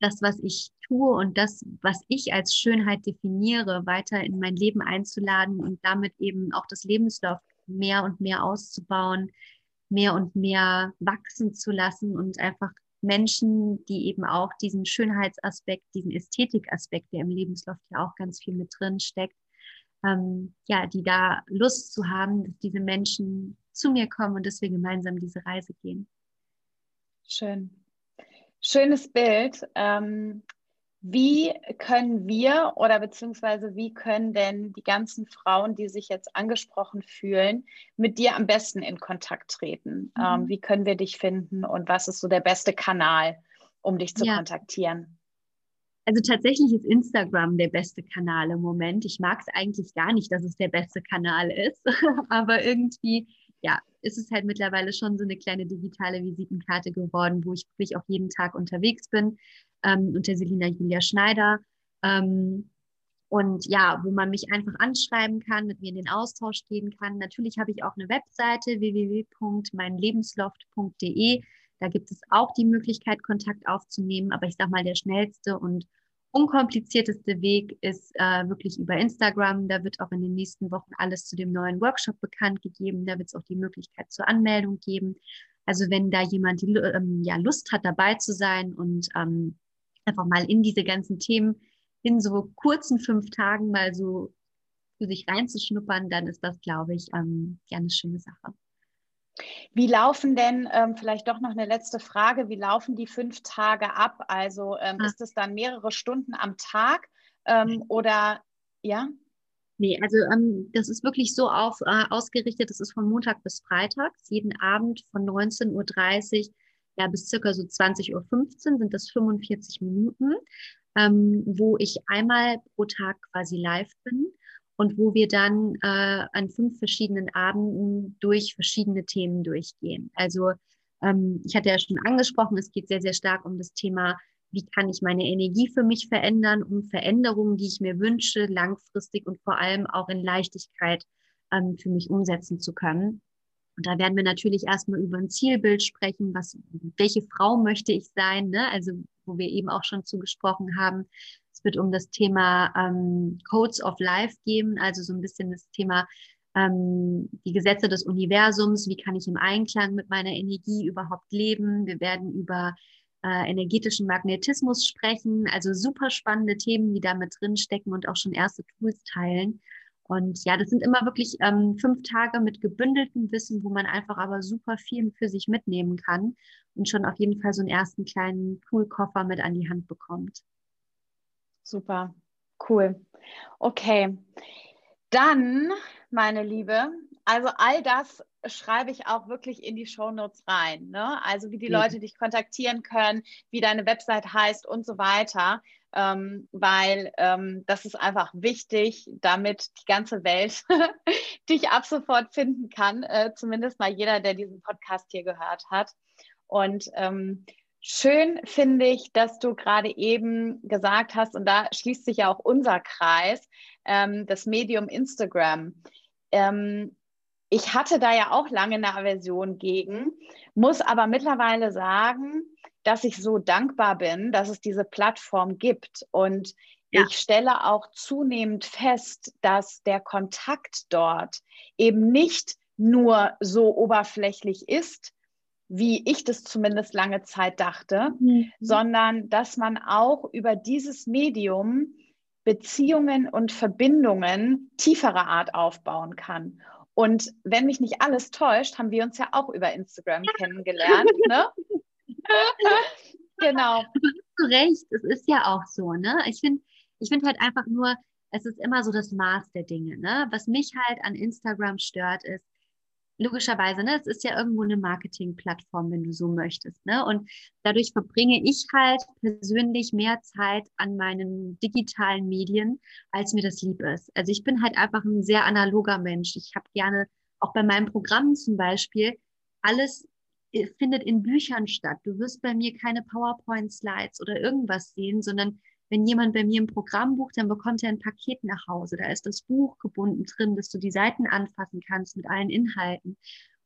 Speaker 2: das, was ich tue und das, was ich als Schönheit definiere, weiter in mein Leben einzuladen und damit eben auch das Lebenslauf mehr und mehr auszubauen, mehr und mehr wachsen zu lassen und einfach Menschen, die eben auch diesen Schönheitsaspekt, diesen Ästhetikaspekt, der im Lebenslauf ja auch ganz viel mit drin steckt, ähm, ja, die da Lust zu haben, dass diese Menschen zu mir kommen und dass wir gemeinsam diese Reise gehen.
Speaker 1: Schön. Schönes Bild. Ähm, wie können wir oder beziehungsweise wie können denn die ganzen Frauen, die sich jetzt angesprochen fühlen, mit dir am besten in Kontakt treten? Mhm. Ähm, wie können wir dich finden und was ist so der beste Kanal, um dich zu ja. kontaktieren?
Speaker 2: Also tatsächlich ist Instagram der beste Kanal im Moment. Ich mag es eigentlich gar nicht, dass es der beste Kanal ist, aber irgendwie, ja, ist es halt mittlerweile schon so eine kleine digitale Visitenkarte geworden, wo ich wirklich auch jeden Tag unterwegs bin ähm, unter Selina Julia Schneider. Ähm, und ja, wo man mich einfach anschreiben kann, mit mir in den Austausch gehen kann. Natürlich habe ich auch eine Webseite www.meinlebensloft.de. Da gibt es auch die Möglichkeit, Kontakt aufzunehmen. Aber ich sage mal, der schnellste und unkomplizierteste Weg ist äh, wirklich über Instagram. Da wird auch in den nächsten Wochen alles zu dem neuen Workshop bekannt gegeben. Da wird es auch die Möglichkeit zur Anmeldung geben. Also wenn da jemand die, ähm, ja, Lust hat, dabei zu sein und ähm, einfach mal in diese ganzen Themen in so kurzen fünf Tagen mal so für sich reinzuschnuppern, dann ist das, glaube ich, ähm, ja eine schöne Sache.
Speaker 1: Wie laufen denn, ähm, vielleicht doch noch eine letzte Frage, wie laufen die fünf Tage ab? Also ähm, ah. ist es dann mehrere Stunden am Tag ähm, oder ja?
Speaker 2: Nee, also ähm, das ist wirklich so auf, äh, ausgerichtet, das ist von Montag bis Freitag, jeden Abend von 19.30 Uhr ja, bis circa so 20.15 Uhr sind das 45 Minuten, ähm, wo ich einmal pro Tag quasi live bin und wo wir dann äh, an fünf verschiedenen Abenden durch verschiedene Themen durchgehen. Also ähm, ich hatte ja schon angesprochen, es geht sehr, sehr stark um das Thema, wie kann ich meine Energie für mich verändern, um Veränderungen, die ich mir wünsche, langfristig und vor allem auch in Leichtigkeit ähm, für mich umsetzen zu können. Und da werden wir natürlich erstmal über ein Zielbild sprechen, was, welche Frau möchte ich sein, ne? also wo wir eben auch schon zugesprochen haben. Es wird um das Thema ähm, Codes of Life gehen, also so ein bisschen das Thema ähm, die Gesetze des Universums, wie kann ich im Einklang mit meiner Energie überhaupt leben. Wir werden über äh, energetischen Magnetismus sprechen, also super spannende Themen, die da mit drin stecken und auch schon erste Tools teilen. Und ja, das sind immer wirklich ähm, fünf Tage mit gebündeltem Wissen, wo man einfach aber super viel für sich mitnehmen kann und schon auf jeden Fall so einen ersten kleinen Poolkoffer mit an die Hand bekommt.
Speaker 1: Super, cool. Okay, dann, meine Liebe, also all das schreibe ich auch wirklich in die Shownotes rein. Ne? Also wie die ja. Leute dich kontaktieren können, wie deine Website heißt und so weiter. Ähm, weil ähm, das ist einfach wichtig, damit die ganze Welt dich ab sofort finden kann. Äh, zumindest mal jeder, der diesen Podcast hier gehört hat. Und ähm, schön finde ich, dass du gerade eben gesagt hast, und da schließt sich ja auch unser Kreis, ähm, das Medium Instagram. Ähm, ich hatte da ja auch lange eine Aversion gegen, muss aber mittlerweile sagen, dass ich so dankbar bin, dass es diese Plattform gibt. Und ja. ich stelle auch zunehmend fest, dass der Kontakt dort eben nicht nur so oberflächlich ist, wie ich das zumindest lange Zeit dachte, mhm. sondern dass man auch über dieses Medium Beziehungen und Verbindungen tieferer Art aufbauen kann. Und wenn mich nicht alles täuscht, haben wir uns ja auch über Instagram kennengelernt. Ne?
Speaker 2: genau. Hast recht, es ist ja auch so. Ne? Ich finde ich find halt einfach nur, es ist immer so das Maß der Dinge. Ne? Was mich halt an Instagram stört, ist, logischerweise, ne, es ist ja irgendwo eine Marketingplattform, wenn du so möchtest, ne? Und dadurch verbringe ich halt persönlich mehr Zeit an meinen digitalen Medien, als mir das lieb ist. Also ich bin halt einfach ein sehr analoger Mensch. Ich habe gerne auch bei meinen Programmen zum Beispiel alles findet in Büchern statt. Du wirst bei mir keine PowerPoint-Slides oder irgendwas sehen, sondern wenn jemand bei mir ein Programm bucht, dann bekommt er ein Paket nach Hause. Da ist das Buch gebunden drin, dass du die Seiten anfassen kannst mit allen Inhalten.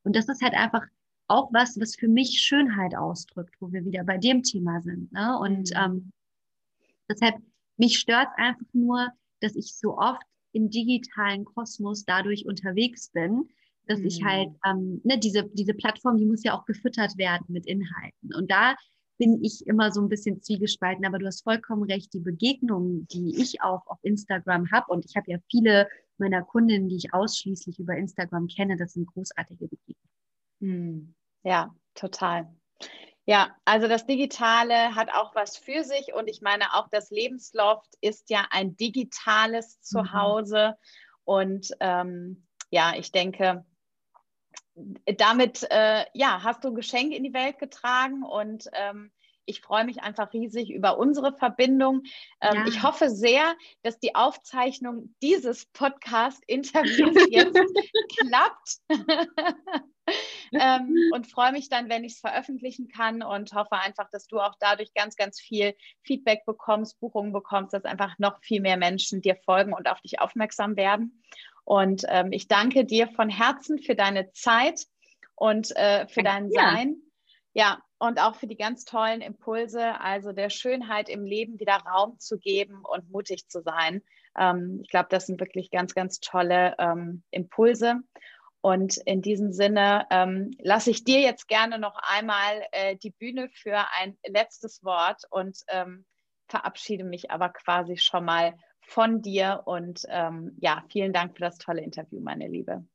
Speaker 2: Und das ist halt einfach auch was, was für mich Schönheit ausdrückt, wo wir wieder bei dem Thema sind. Ne? Und mhm. ähm, deshalb, mich stört einfach nur, dass ich so oft im digitalen Kosmos dadurch unterwegs bin, dass mhm. ich halt, ähm, ne, diese, diese Plattform, die muss ja auch gefüttert werden mit Inhalten. Und da bin ich immer so ein bisschen zwiegespalten. Aber du hast vollkommen recht, die Begegnungen, die ich auch auf Instagram habe, und ich habe ja viele meiner Kundinnen, die ich ausschließlich über Instagram kenne, das sind großartige Begegnungen.
Speaker 1: Hm. Ja, total. Ja, also das Digitale hat auch was für sich und ich meine auch das Lebensloft ist ja ein digitales mhm. Zuhause mhm. und ähm, ja, ich denke, damit äh, ja, hast du ein Geschenk in die Welt getragen und ähm, ich freue mich einfach riesig über unsere Verbindung. Ähm, ja. Ich hoffe sehr, dass die Aufzeichnung dieses Podcast-Interviews jetzt klappt. ähm, und freue mich dann, wenn ich es veröffentlichen kann und hoffe einfach, dass du auch dadurch ganz, ganz viel Feedback bekommst, Buchungen bekommst, dass einfach noch viel mehr Menschen dir folgen und auf dich aufmerksam werden. Und ähm, ich danke dir von Herzen für deine Zeit und äh, für dein Sein. Ja, und auch für die ganz tollen Impulse, also der Schönheit im Leben wieder Raum zu geben und mutig zu sein. Ähm, ich glaube, das sind wirklich ganz, ganz tolle ähm, Impulse. Und in diesem Sinne ähm, lasse ich dir jetzt gerne noch einmal äh, die Bühne für ein letztes Wort und ähm, verabschiede mich aber quasi schon mal von dir und ähm, ja, vielen Dank für das tolle Interview, meine Liebe.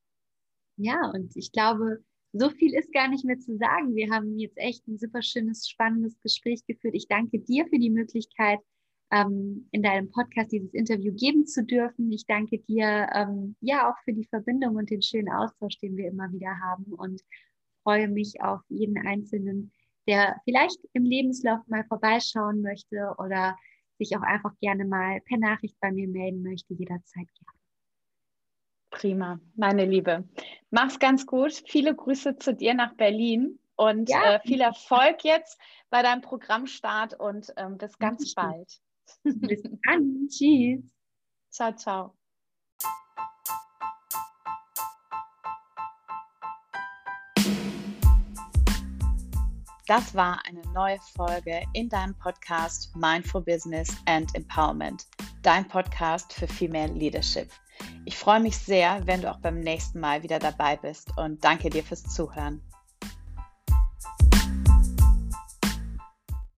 Speaker 2: Ja, und ich glaube, so viel ist gar nicht mehr zu sagen. Wir haben jetzt echt ein super schönes, spannendes Gespräch geführt. Ich danke dir für die Möglichkeit, ähm, in deinem Podcast dieses Interview geben zu dürfen. Ich danke dir ähm, ja auch für die Verbindung und den schönen Austausch, den wir immer wieder haben und freue mich auf jeden Einzelnen, der vielleicht im Lebenslauf mal vorbeischauen möchte oder sich auch einfach gerne mal per Nachricht bei mir melden möchte, jederzeit gerne.
Speaker 1: Prima, meine Liebe. Mach's ganz gut. Viele Grüße zu dir nach Berlin und ja. äh, viel Erfolg jetzt bei deinem Programmstart und ähm, bis ganz bald.
Speaker 2: Bis dann. Tschüss.
Speaker 1: Ciao, ciao. Das war eine neue Folge in deinem Podcast Mindful Business and Empowerment, dein Podcast für Female Leadership. Ich freue mich sehr, wenn du auch beim nächsten Mal wieder dabei bist und danke dir fürs Zuhören.